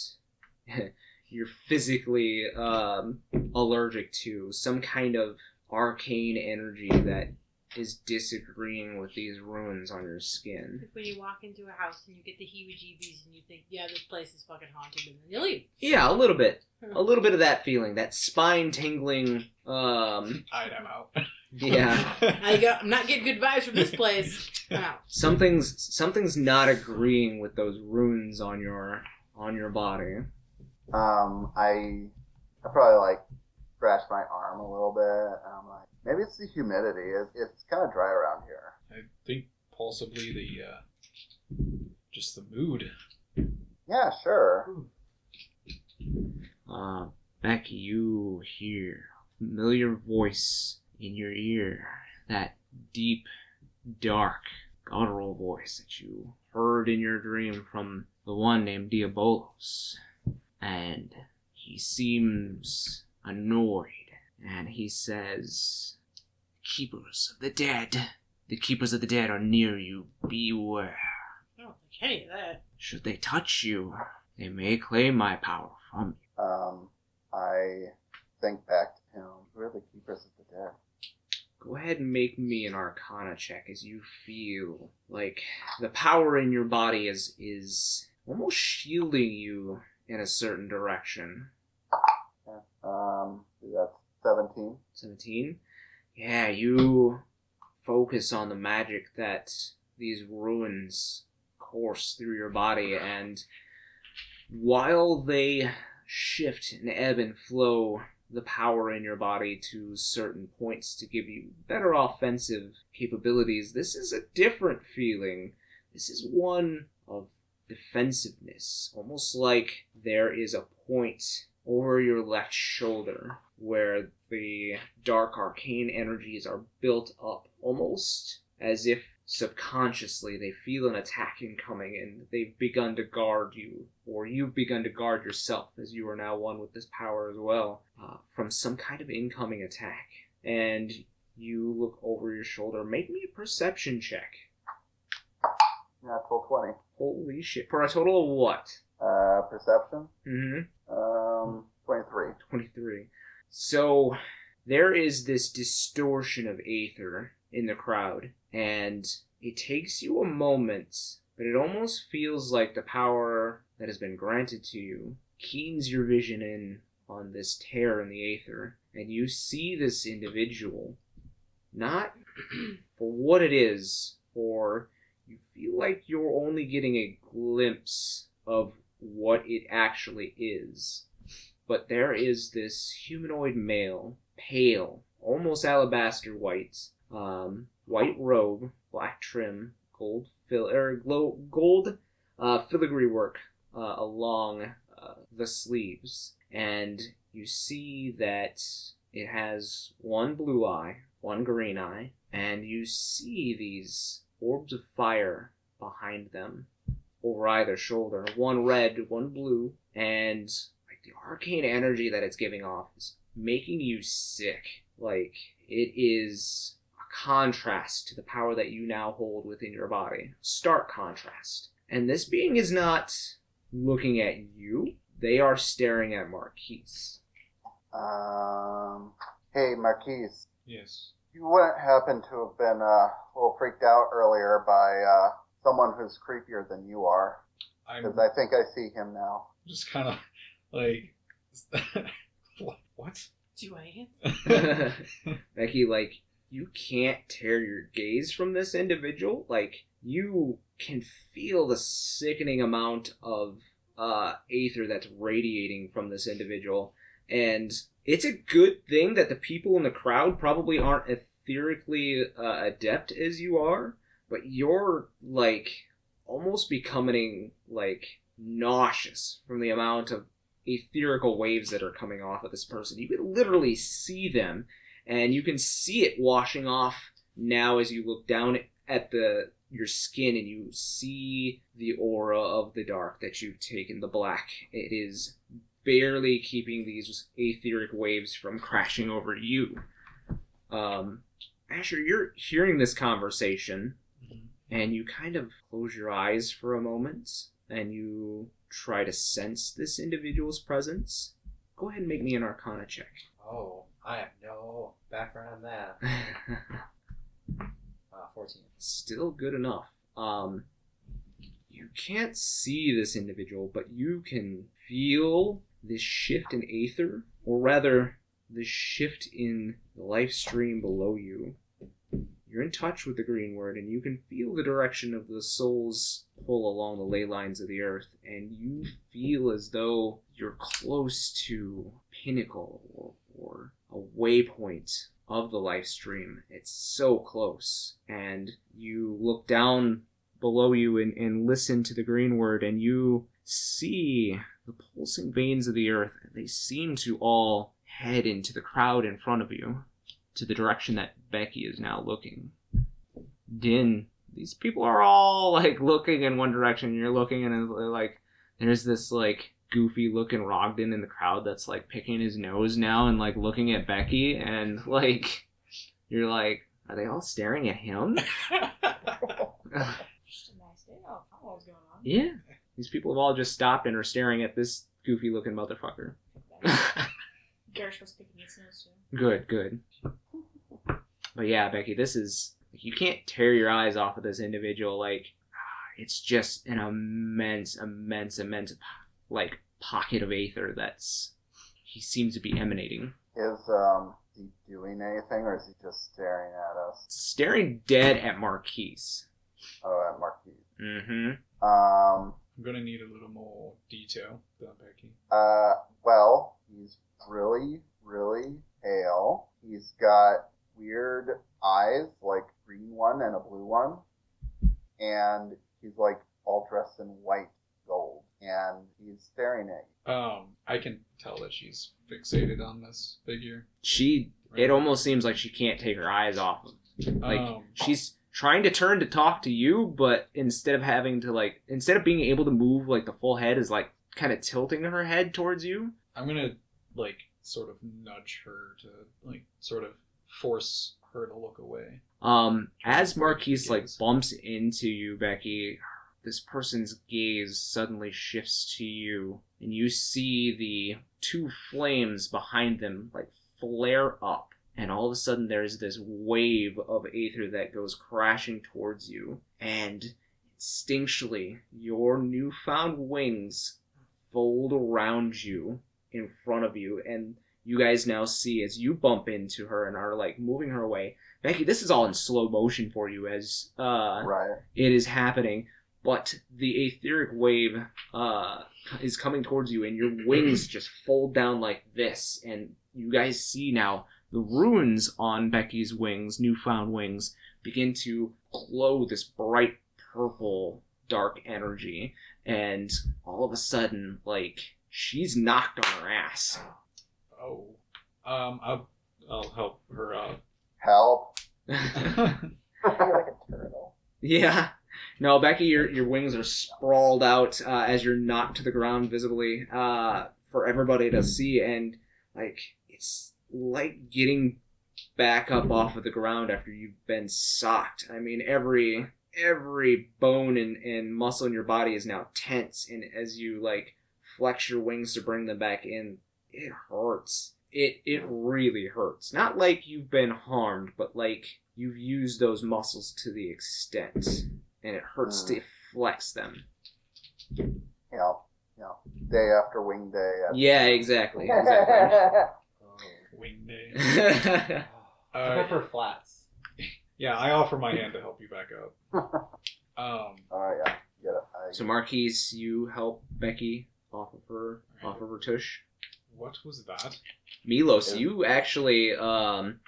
you're physically um, allergic to some kind of arcane energy that is disagreeing with these runes on your skin Like when you walk into a house and you get the heebie-jeebies and you think, yeah, this place is fucking haunted, and then you leave. yeah a little bit a little bit of that feeling that spine tingling um Alright, I'm out. yeah I got, I'm not getting good vibes from this place. I'm something's something's not agreeing with those runes on your on your body Um, I, I probably like scratch my arm a little bit, and I'm like, maybe it's the humidity. It, it's kind of dry around here. I think possibly the uh, just the mood. Yeah, sure. Uh, Becky, you hear familiar voice in your ear. That deep, dark, guttural voice that you heard in your dream from the one named Diabolos. And he seems annoyed. And he says, Keepers of the dead. The keepers of the dead are near you. Beware. I don't think any of that. Should they touch you, they may claim my power from you. Um, I think back to him. Who are the keepers of the dead? Go ahead and make me an arcana check as you feel like the power in your body is is almost shielding you in a certain direction. Um, that's 17. 17. Yeah, you focus on the magic that these ruins course through your body and while they shift and ebb and flow the power in your body to certain points to give you better offensive capabilities, this is a different feeling. This is one of defensiveness, almost like there is a point over your left shoulder where the dark arcane energies are built up, almost as if subconsciously they feel an attack incoming and they've begun to guard you, or you've begun to guard yourself as you are now one with this power as well, uh, from some kind of incoming attack. And you look over your shoulder. Make me a perception check. Natural 20. Holy shit. For a total of what? Uh, perception? Mm-hmm. Um, 23. 23. So there is this distortion of Aether in the crowd, and it takes you a moment, but it almost feels like the power that has been granted to you keens your vision in on this tear in the Aether, and you see this individual not for what it is, for you feel like you're only getting a glimpse of what it actually is. But there is this humanoid male, pale, almost alabaster white, um, white robe, black trim, gold or glow, gold uh, filigree work uh, along uh, the sleeves, and you see that it has one blue eye, one green eye, and you see these orbs of fire behind them over either shoulder, one red, one blue, and like the arcane energy that it's giving off is making you sick. Like it is contrast to the power that you now hold within your body. Stark contrast. And this being is not looking at you. They are staring at Marquies. Um, hey, Marquies. Yes. You wouldn't happen to have been uh, a little freaked out earlier by uh, someone who's creepier than you are? I'm Because I think I see him now. just kind of like, what? Do I answer? Becky, like, you can't tear your gaze from this individual. Like, you can feel the sickening amount of uh, aether that's radiating from this individual. And it's a good thing that the people in the crowd probably aren't etherically uh, adept as you are, but you're, like, almost becoming, like, nauseous from the amount of etherical waves that are coming off of this person. You can literally see them, and you can see it washing off now as you look down at the your skin and you see the aura of the dark that you've taken, the black. It is barely keeping these etheric waves from crashing over you. Um, Asher, you're hearing this conversation, and you kind of close your eyes for a moment, and you try to sense this individual's presence. Go ahead and make me an Arcana check. Oh, I have no background on that. Uh, 14. Still good enough. Um, you can't see this individual, but you can feel this shift in aether, or rather, the shift in the life stream below you. You're in touch with the green word, and you can feel the direction of the soul's pull along the ley lines of the earth, and you feel as though you're close to pinnacle or, or a waypoint of the life stream. It's so close. And you look down below you and, and listen to the green word, and you see the pulsing veins of the earth. They seem to all head into the crowd in front of you, to the direction that Becky is now looking. Din, these people are all like looking in one direction. You're looking, and like there's this like goofy looking Roegadyn in the crowd that's like picking his nose now and like looking at Becky, and like you're like, are they all staring at him? Just a nice day. Oh, I don't know what's going on. yeah, these people have all just stopped and are staring at this goofy looking motherfucker. Garish was picking his nose too. Good, good. But yeah, Becky, this is you can't tear your eyes off of this individual. Like, it's just an immense, immense, immense, like pocket of aether that's he seems to be emanating, Is um he doing anything, or is he just staring at us? staring dead at Marquies. Oh, at Marquies. Mm-hmm. Um. I'm gonna need a little more detail, though, Becky. Uh. Well, he's really, really pale. He's got weird eyes, like green one and a blue one, and he's like all dressed in white gold, and he's staring at you. Um, I can tell that she's fixated on this figure. She. It almost seems like she can't take her eyes off of. Like um, she's trying to turn to talk to you, but instead of having to like instead of being able to move like the full head is like kind of tilting her head towards you. I'm gonna like sort of nudge her to like sort of force her to look away. Um, as Marquies like bumps into you, Becky, this person's gaze suddenly shifts to you, and you see the two flames behind them like flare up, and all of a sudden there's this wave of aether that goes crashing towards you, and instinctually your newfound wings fold around you in front of you, and you guys now see as you bump into her and are like moving her away. Becky, this is all in slow motion for you as uh, Right. it is happening, but the etheric wave uh, is coming towards you, and your wings just fold down like this, and you guys see now the runes on Becky's wings, newfound wings, begin to glow this bright purple dark energy, and all of a sudden, like she's knocked on her ass. Oh, um, I'll I'll help her out. Help. You're like a turtle. Yeah. No, Becky, your your wings are sprawled out uh, as you're knocked to the ground visibly uh, for everybody to see, and like it's like getting back up off of the ground after you've been socked. I mean, every every bone and, and muscle in your body is now tense, and as you like flex your wings to bring them back in, it hurts. It it really hurts. Not like you've been harmed, but like you've used those muscles to the extent, and it hurts to flex them. Yeah, know, you know, day after wing day. Yeah, exactly. exactly. Wing day. I Uh, prefer flats. yeah, I offer my hand to help you back up. Um, Oh yeah, get it. I, so Marquies, you help Becky off of her off of her tush. what was that? Milos, Yeah. you actually um,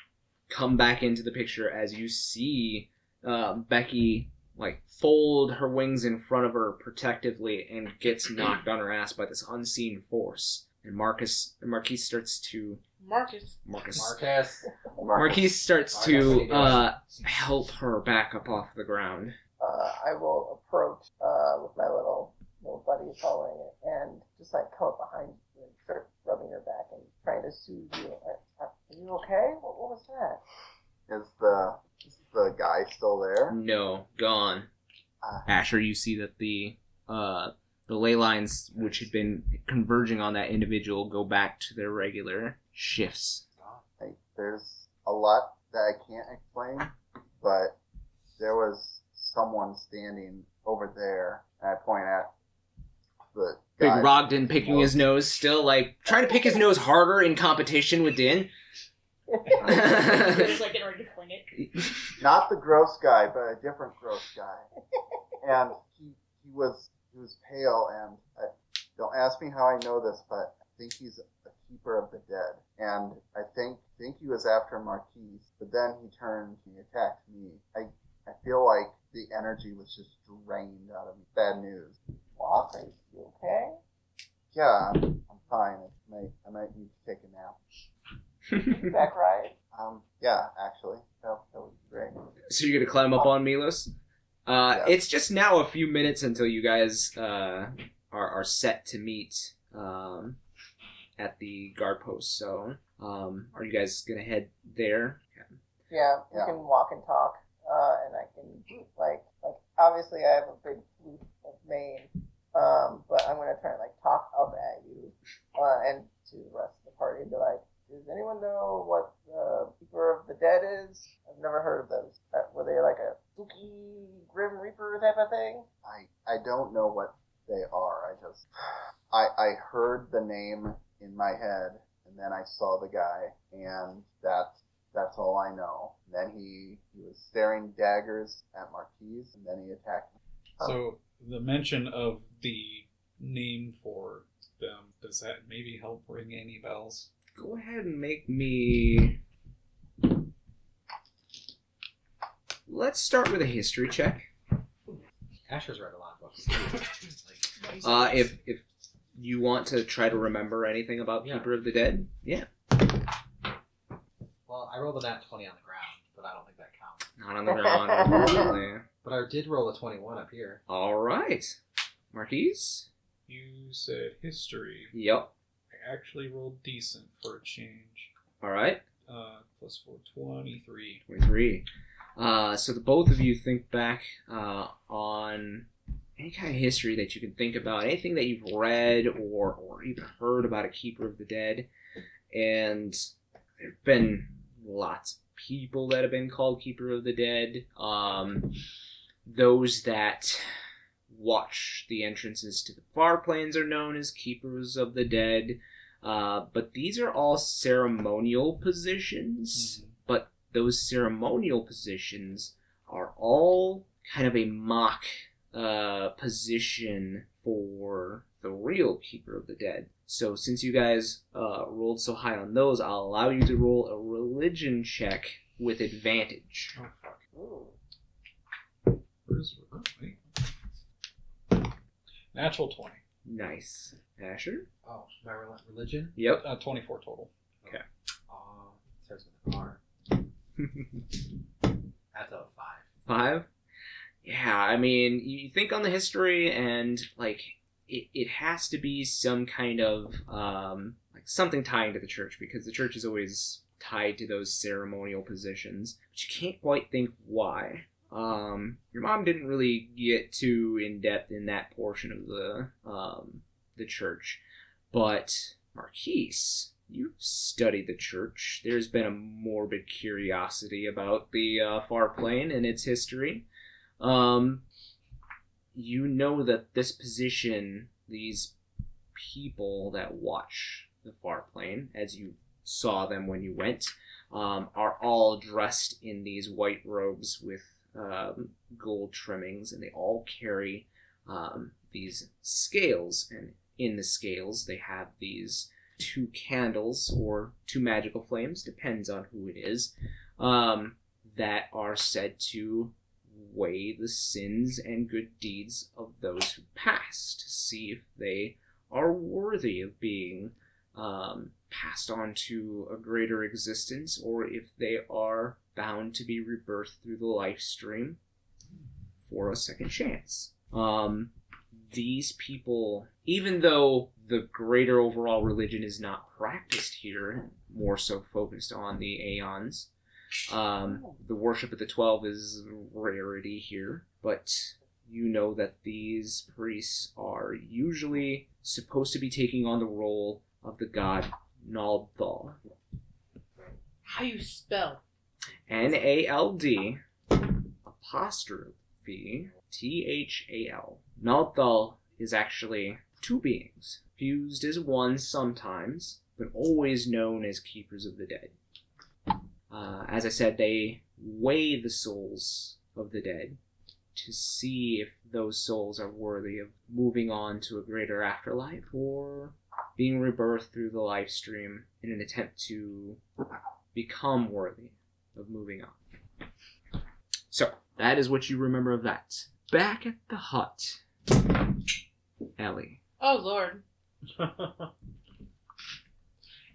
come back into the picture as you see uh, Becky like fold her wings in front of her protectively and gets knocked on her ass by this unseen force. And Marcus Marquies starts to Marcus. Marcus Marcus. Marquies starts Marcus, to what are you uh, help her back up off the ground. uh, I will approach uh, with my little little buddy following it and just like come up behind you and start rubbing your back and trying to soothe you. Are, are you okay? What, what was that? is the is the guy still there? No, gone. Ah. Asher, you see that the uh, the ley lines, which had been converging on that individual, go back to their regular shifts. Like, there's a lot that I can't explain, but there was someone standing over there, and I point at the Big guy. Roegadyn picking his nose, still like trying to pick his nose harder in competition with Din. He was like getting ready to fling it. not the gross guy, but a different gross guy. and he he was he was pale, and I, don't ask me how I know this, but I think he's a keeper of the dead, and I think think he was after Marquies, but then he turned, he attacked me. I I feel like the energy was just drained out of me. Bad news. Lost? Are you okay? Yeah, I'm, I'm fine. I might I might need to take a nap. Back right? Um, yeah, actually, that, that would great. So you're gonna climb up on Milos. Uh, Yeah. It's just now a few minutes until you guys uh, are are set to meet um, at the guard post. So, um, are you guys gonna head there? Yeah, we Yeah. can walk and talk, uh, and I can like like obviously I have a big flute of mane, um, but I'm gonna try and like talk up at you, uh, and to the rest of the party and be like, does anyone know what the Keeper of the Dead is? I've never heard of those. Uh, were they like a spooky Grim Reaper type of thing? I I don't know what they are. I just I I heard the name in my head and then I saw the guy and that's that's all I know. And then he he was staring daggers at Marquies and then he attacked me. So the mention of the name for them does that maybe help ring any bells? Go ahead and make me. Let's start with a history check. Asher's read a lot of books. too. Uh, if if you want to try to remember anything about Yeah. Keeper of the Dead, yeah. well, I rolled a nat 20 on the ground, but I don't think that counts. Not on the ground. But I did roll a 21 up here. All right, Marquies. You said history. Yep. Actually rolled decent for a change. All right. Uh, plus four, 23. 23. Uh, so the both of you think back uh, on any kind of history that you can think about, anything that you've read or, or even heard about a Keeper of the Dead. And there have been lots of people that have been called Keeper of the Dead. Um, those that watch the entrances to the far planes are known as Keepers of the Dead. Uh, but these are all ceremonial positions but those ceremonial positions are all kind of a mock uh, position for the real Keeper of the Dead. So since you guys uh, rolled so high on those, I'll allow you to roll a religion check with advantage. Oh, fuck. Ooh. Where's. Oh, wait. Natural 20. Nice. Asher? Oh, my rel- religion? Yep. Uh, 24 total. Okay. Uh, starts with an R. That's a 5. Five? Yeah, I mean, you think on the history and, like, it, it has to be some kind of, um, like, something tying to the church because the church is always tied to those ceremonial positions. But you can't quite think why. Um, your mom didn't really get too in depth in that portion of the, um, the church. But Marquies, you've studied the church. There's been a morbid curiosity about the uh, far plane and its history. Um, you know that this position, these people that watch the far plane, as you saw them when you went, um, are all dressed in these white robes with um, gold trimmings, and they all carry um, these scales. And in the scales, they have these two candles or two magical flames, depends on who it is, um, that are said to weigh the sins and good deeds of those who pass to see if they are worthy of being um, passed on to a greater existence or if they are bound to be rebirthed through the life stream for a second chance. Um, these people, even though the greater overall religion is not practiced here, more so focused on the aeons, um, the worship of the Twelve is rarity here, but you know that these priests are usually supposed to be taking on the role of the god Nald'thal. How you spell? N A L D apostrophe T H A L. Nald'thal is actually two beings, fused as one sometimes, but always known as keepers of the dead. Uh, as I said, they weigh the souls of the dead to see if those souls are worthy of moving on to a greater afterlife or being rebirthed through the life stream in an attempt to become worthy of moving on. So, that is what you remember of that. Back at the hut, Elly. Oh Lord.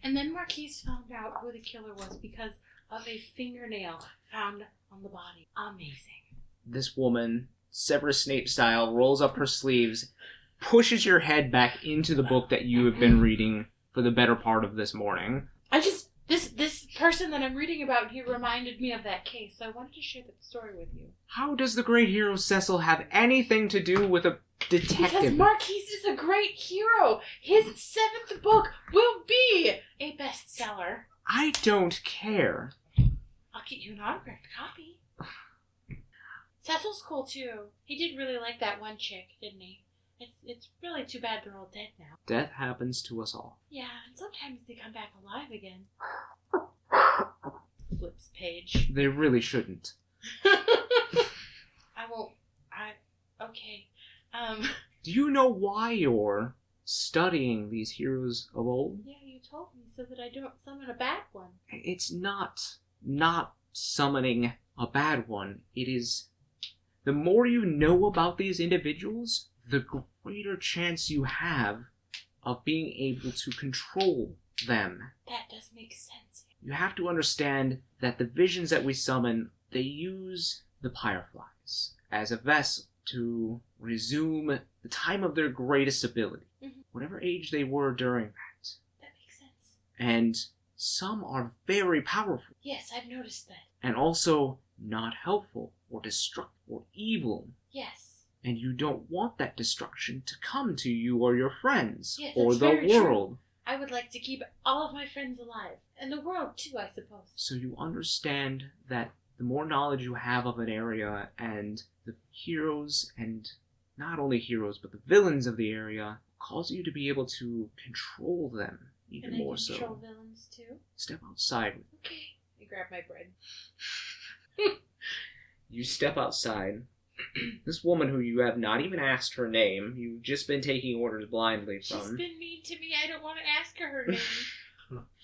And then Marquies found out who the killer was because of a fingernail found on the body. Amazing. This woman, Severus Snape style, rolls up her sleeves, pushes your head back into the book that you have been reading for the better part of this morning. I just this this person that I'm reading about here reminded me of that case, so I wanted to share the story with you. How does the great hero Cecil have anything to do with a detective? Because? Marquies is a great hero. His seventh book will be a bestseller. I don't care. I'll get you an autographed copy. Cecil's cool too. He did really like that one chick, didn't he? It's it's really too bad they're all dead now. Death happens to us all. Yeah, and sometimes they come back alive again. Flips page. They really shouldn't. I won't. I. Okay. Um. Do you know why you're studying these heroes of old? Yeah, you told me so that I don't summon a bad one. It's not not summoning a bad one. It is the more you know about these individuals, the greater chance you have of being able to control them. That does make sense. You have to understand that the visions that we summon, they use the Fireflies as a vessel to resume the time of their greatest ability, Mhm. whatever age they were during that. That makes sense. And some are very powerful Yes, I've noticed that. and also not helpful or destructive or evil. Yes. And you don't want that destruction to come to you or your friends Yes, or the very true. world. I would like to keep all of my friends alive. And the world, too, I suppose. So you understand that the more knowledge you have of an area and the heroes and not only heroes but the villains of the area cause you to be able to control them even And I more control so. villains, too. Step outside. Okay. I grab my bread. You step outside. this woman who you have not even asked her name, you've just been taking orders blindly She's from. been mean to me. I don't want to ask her her name.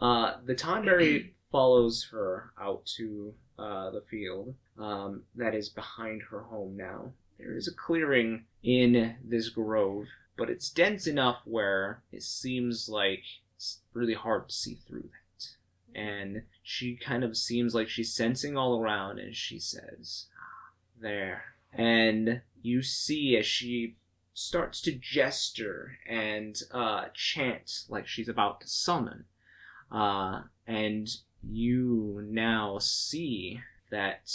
Uh, the Tonberry follows her out to uh, the field um, that is behind her home now. There is a clearing in this grove, but it's dense enough where it seems like it's really hard to see through that. And she kind of seems like she's sensing all around, and she says, "Ah, There. And you see as she starts to gesture and uh, chant like she's about to summon. Uh, and you now see that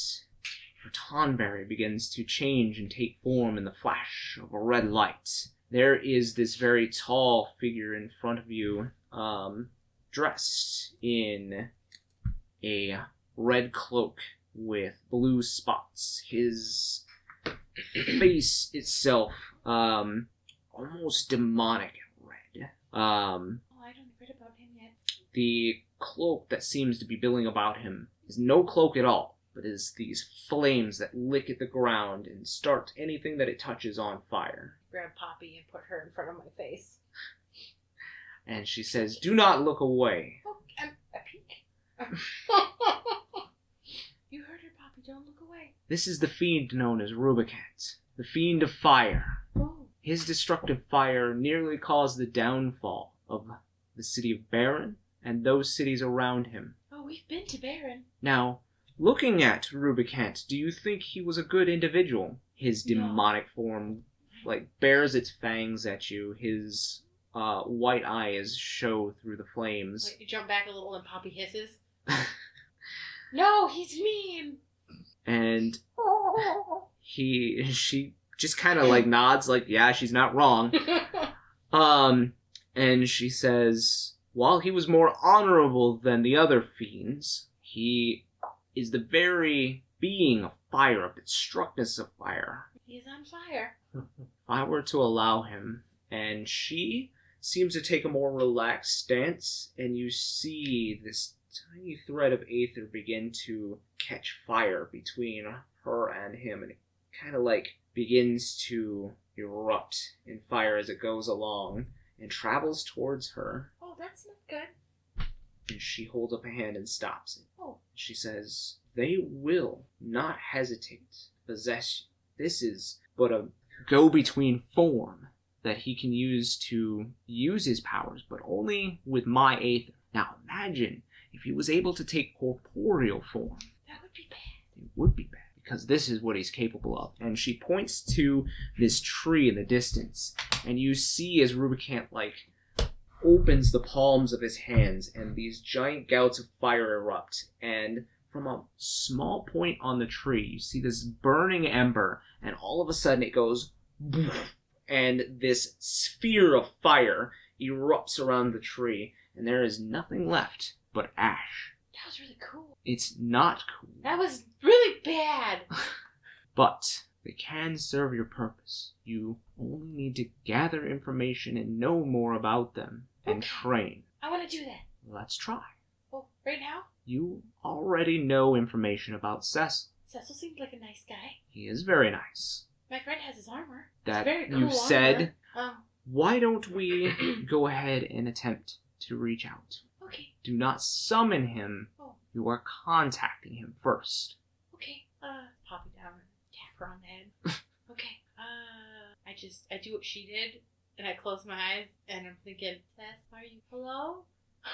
Tonberry begins to change and take form in the flash of a red light. There is this very tall figure in front of you, um, dressed in a red cloak with blue spots. His face itself, um, almost demonic red. Um, Oh, I don't read about him yet. the cloak that seems to be billowing about him is no cloak at all, but is these flames that lick at the ground and start anything that it touches on fire. Grab Poppy and put her in front of my face. And she says, Do not look away. Oh, I'm a peek. you heard her, Poppy. Don't look away. This is the fiend known as Rubicant, the fiend of fire. His destructive fire nearly caused the downfall of the city of Baron and those cities around him. Oh, we've been to Baron. Now, looking at Rubicant, do you think he was a good individual? His No. demonic form, like, bears its fangs at you. His uh, white eyes show through the flames. Wait, you jump back a little and Poppy hisses. no, he's mean. And he, she just kind of like nods, like, yeah, she's not wrong. Um, and she says, while he was more honorable than the other fiends, he is the very being of fire, of its destructiveness of fire. he's on fire. If I were to allow him, and she seems to take a more relaxed stance, and you see this tiny thread of aether begin to catch fire between her and him, and it kind of like begins to erupt in fire as it goes along and travels towards her, Oh, that's not good. and she holds up a hand and stops it. Oh. She says, They will not hesitate to possess you. This is but a go between form that he can use to use his powers, but only with my aether. Now imagine if he was able to take corporeal form. That would be bad. It would be bad because this is what he's capable of. And she points to this tree in the distance, and you see as Rubicant like opens the palms of his hands, and these giant gouts of fire erupt. And from a small point on the tree, you see this burning ember, and all of a sudden it goes, and this sphere of fire erupts around the tree, and there is nothing left but ash. That was really cool. It's not cool. That was really bad. But they can serve your purpose. You only need to gather information and know more about them and Okay. train. I want to do that. Let's try. Oh, right now? You already know information about Cecil. Cecil seems like a nice guy. He is very nice. My friend has his armor. That very cool you said. armor. Um, Why don't we go ahead and attempt to reach out? okay, Do not summon him. You are contacting him first. okay. Uh, pop it down tap her on the head. okay. Uh, I just, I do what she did, and I close my eyes, and I'm thinking, Seth, are you, hello?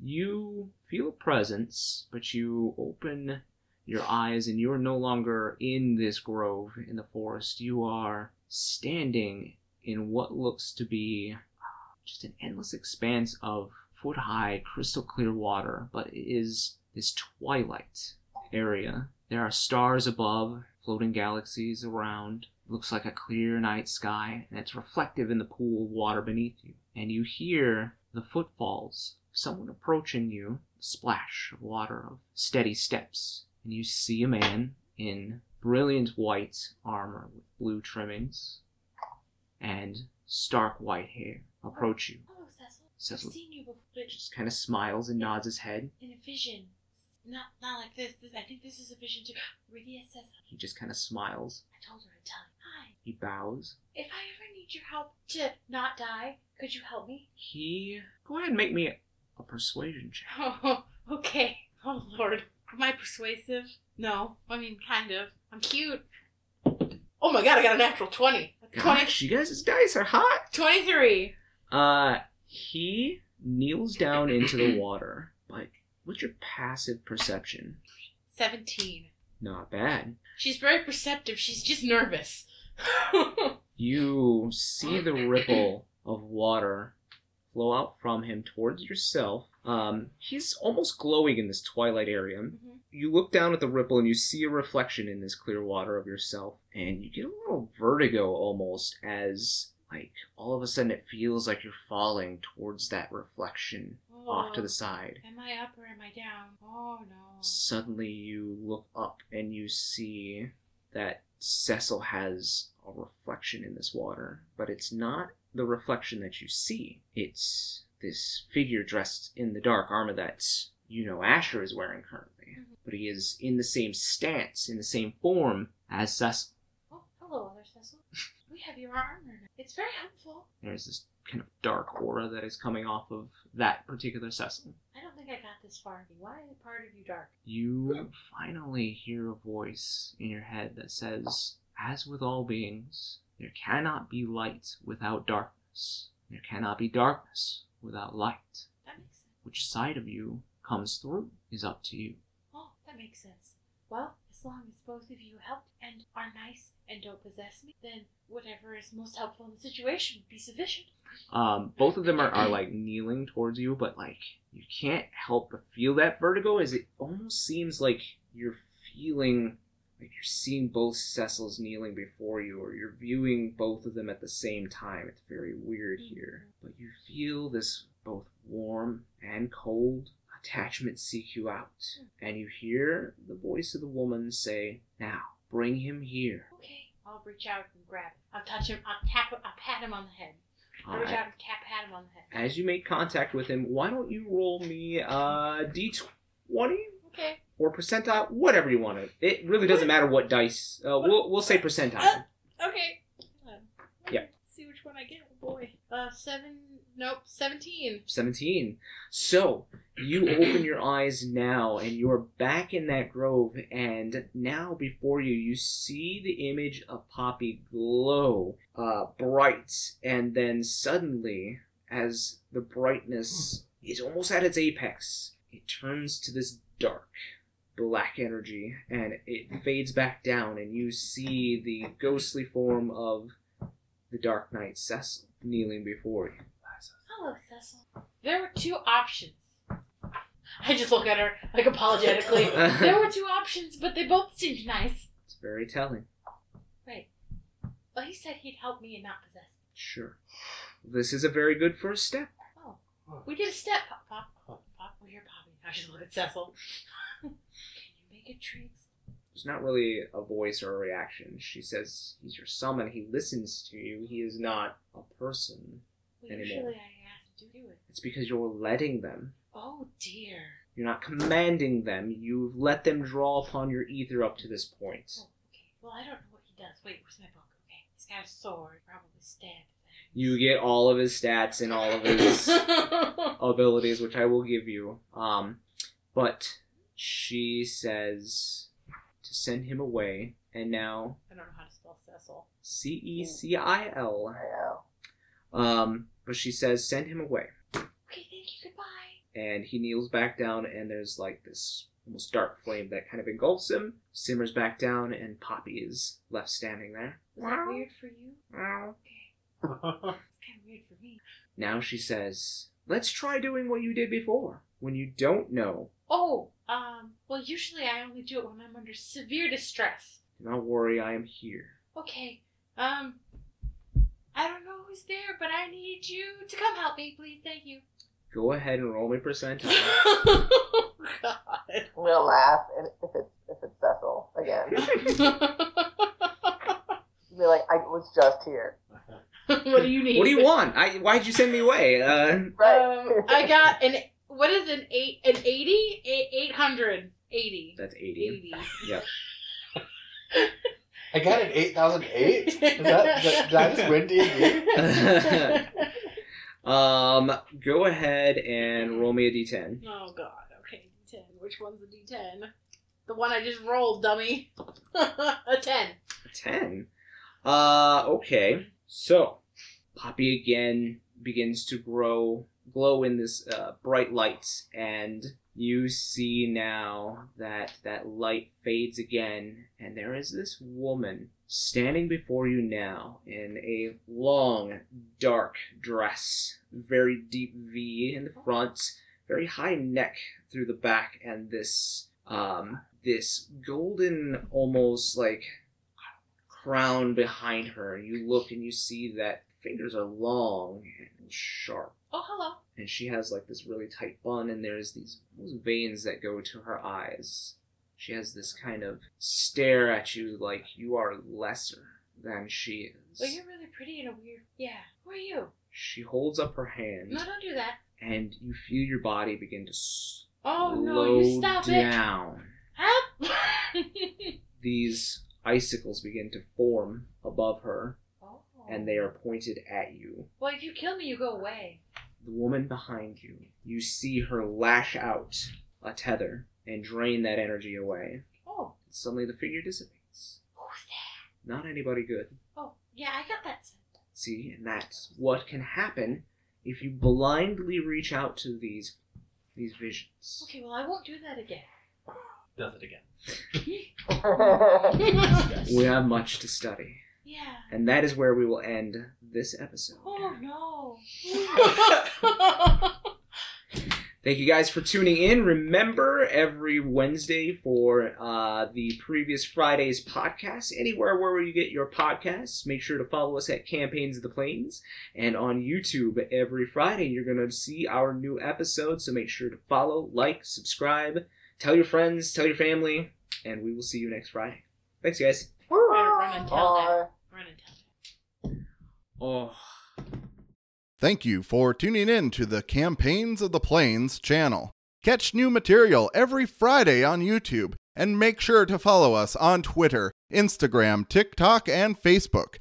You feel a presence, but you open your eyes, and you are no longer in this grove in the forest. You are standing in what looks to be just an endless expanse of foot high, crystal clear water, but it is this twilight area. There are stars above, floating galaxies around. looks like a clear night sky, and it's reflective in the pool of water beneath you. And you hear the footfalls of someone approaching you, splash of water, of steady steps. And you see a man in brilliant white armor with blue trimmings and stark white hair approach you. Hello, Cecil. Cecil I've seen you before, but just kind of smiles and nods his head. in a vision. Not not like this. this I think this is a vision too. Rydia says He just kind of smiles. I told her to tell you. Hi. He bows. If I ever need your help to not die, could you help me? He go ahead and make me a, a persuasion check. Oh, okay. Oh Lord, am I persuasive? No, I mean kind of. I'm cute. Oh my God, I got a natural twenty. Twenty. Gosh, you guys' dice are hot. Twenty-three. Uh, he kneels down into the water. But what's your passive perception? Seventeen. Not bad. She's very perceptive. She's just nervous. You see the ripple of water flow out from him towards yourself. Um, he's almost glowing in this twilight area. Mhm. You look down at the ripple and you see a reflection in this clear water of yourself, and you get a little vertigo almost as, like, all of a sudden it feels like you're falling towards that reflection off to the side. Am I up or am I down? Oh no. Suddenly you look up and you see that Cecil has a reflection in this water, but it's not the reflection that you see. It's this figure dressed in the dark armor that you know Asher is wearing currently. Mhm. But he is in the same stance, in the same form as Cecil. Oh, hello, other Cecil. We have your armor. It's very helpful. There's this kind of dark aura that is coming off of that particular Cecil. I don't think I got this far. Why is part of you dark? You finally hear a voice in your head that says, As with all beings, there cannot be light without darkness. There cannot be darkness without light. That makes sense. Which side of you comes through is up to you. Oh, that makes sense. Well, as long as both of you help and are nice and don't possess me, then whatever is most helpful in the situation would be sufficient. Um, both of them are, are like kneeling towards you, but like you can't help but feel that vertigo as it almost seems like you're feeling like you're seeing both Cecils kneeling before you, or you're viewing both of them at the same time. It's very weird here. But you feel this both warm and cold attachment seek you out. And you hear the voice of the woman say, Now, bring him here. Okay. I'll reach out and grab him. I'll touch him. I'll tap. him. I'll pat him on the head. I'll reach Uh, out and tap, pat him on the head. as you make contact with him, why don't you roll me uh, d20 Okay. or percentile, whatever you want to. It really doesn't matter what dice. Uh, we'll we'll say percentile. Okay. Hold. Yeah. See which one I get. Oh boy. Uh, seven. Nope. Seventeen. 17. So, you open your eyes now, and you're back in that grove, and now before you, you see the image of Poppy glow uh, bright, and then suddenly, as the brightness is almost at its apex, it turns to this dark black energy, and it fades back down, and you see the ghostly form of the Dark Knight Cecil kneeling before you. Oh, Hello, Cecil. There were two options. I just look at her like apologetically. there were two options, but they both seemed nice. It's very telling. Right. Well, he said he'd help me and not possess me. Sure. This is a very good first step. Oh. We did a step. Pop, pop, pop, pop. Oh, you're popping. I should look at Cecil. Can you make a drink? There's not really a voice or a reaction. She says he's your summon. He listens to you. He is not a person. Well, Anymore. usually I ask to do it. It's because you're letting them. Oh, dear. You're not commanding them. You've let them draw upon your aether up to this point. Oh, okay. Well, I don't know what he does. Wait, where's my book? Okay. He's got a sword. Probably stabbed. You get all of his stats and all of his abilities, which I will give you. Um, but she says to send him away, and now I don't know how to spell Cecil. C E C I L. Um, but she says send him away, Okay, thank you. Goodbye. and he kneels back down, and there's like this almost dark flame that kind of engulfs him, simmers back down, and Poppy is left standing there. Is that weird for you? Okay. It's kind of weird for me. Now she says, Let's try doing what you did before. When you don't know, Oh, um, well, usually I only do it when I'm under severe distress. do not worry, I am here. Okay, um, I don't know who's there, but I need you to come help me, please. Thank you. Go ahead and roll me percentile. oh, God. We'll laugh if it's if it's Cecil again. Be like, I was just here. what do you need? what do you want? I why'd you send me away? Uh, Right. Um, I got an what is an eight an eighty eight hundred eighty that's 80. eighty. Yep. I got an 8008? Is that, did, did I just win D&D? um, go ahead and roll me a d10. oh God. Okay, D10. Which one's the D10? The one I just rolled, dummy. a ten. A 10. Uh, okay. So, Poppy again begins to grow, glow in this uh, bright light, and you see now that that light fades again, and there is this woman standing before you now in a long, dark dress, very deep V in the front, very high neck through the back, and this um this golden, almost like crown behind her. You look and you see that fingers are long and sharp. Oh, hello. And she has like this really tight bun, and there's these veins that go to her eyes. She has this kind of stare at you like you are lesser than she is. Well, you're really pretty in a weird. Yeah. Who are you? She holds up her hand, No, don't do that. and you feel your body begin to Oh slow no, you stop it. down. Help! These icicles begin to form above her, oh. and they are pointed at you. Well, if you kill me, you go away. The woman behind you, you see her lash out a tether and drain that energy away. Oh, Suddenly the figure dissipates. who's that? Not anybody good. Oh, yeah, I got that. sense. See, and that's what can happen if you blindly reach out to these these visions. Okay, well, I won't do that again. Does it again. We have much to study. Yeah. And that is where we will end this episode. Oh no. Thank you guys for tuning in. Remember, every Wednesday for uh, the previous Friday's podcast, anywhere where you get your podcasts, make sure to follow us at Campaigns of the Plains. And on YouTube, every Friday, you're going to see our new episodes. So make sure to follow, like, subscribe, tell your friends, tell your family, and we will see you next Friday. Thanks, guys. Woo! Better run and tell Bye. Oh. Thank you for tuning in to the Campaigns of the Plains channel. Catch new material every Friday on YouTube and make sure to follow us on Twitter, Instagram, TikTok, and Facebook.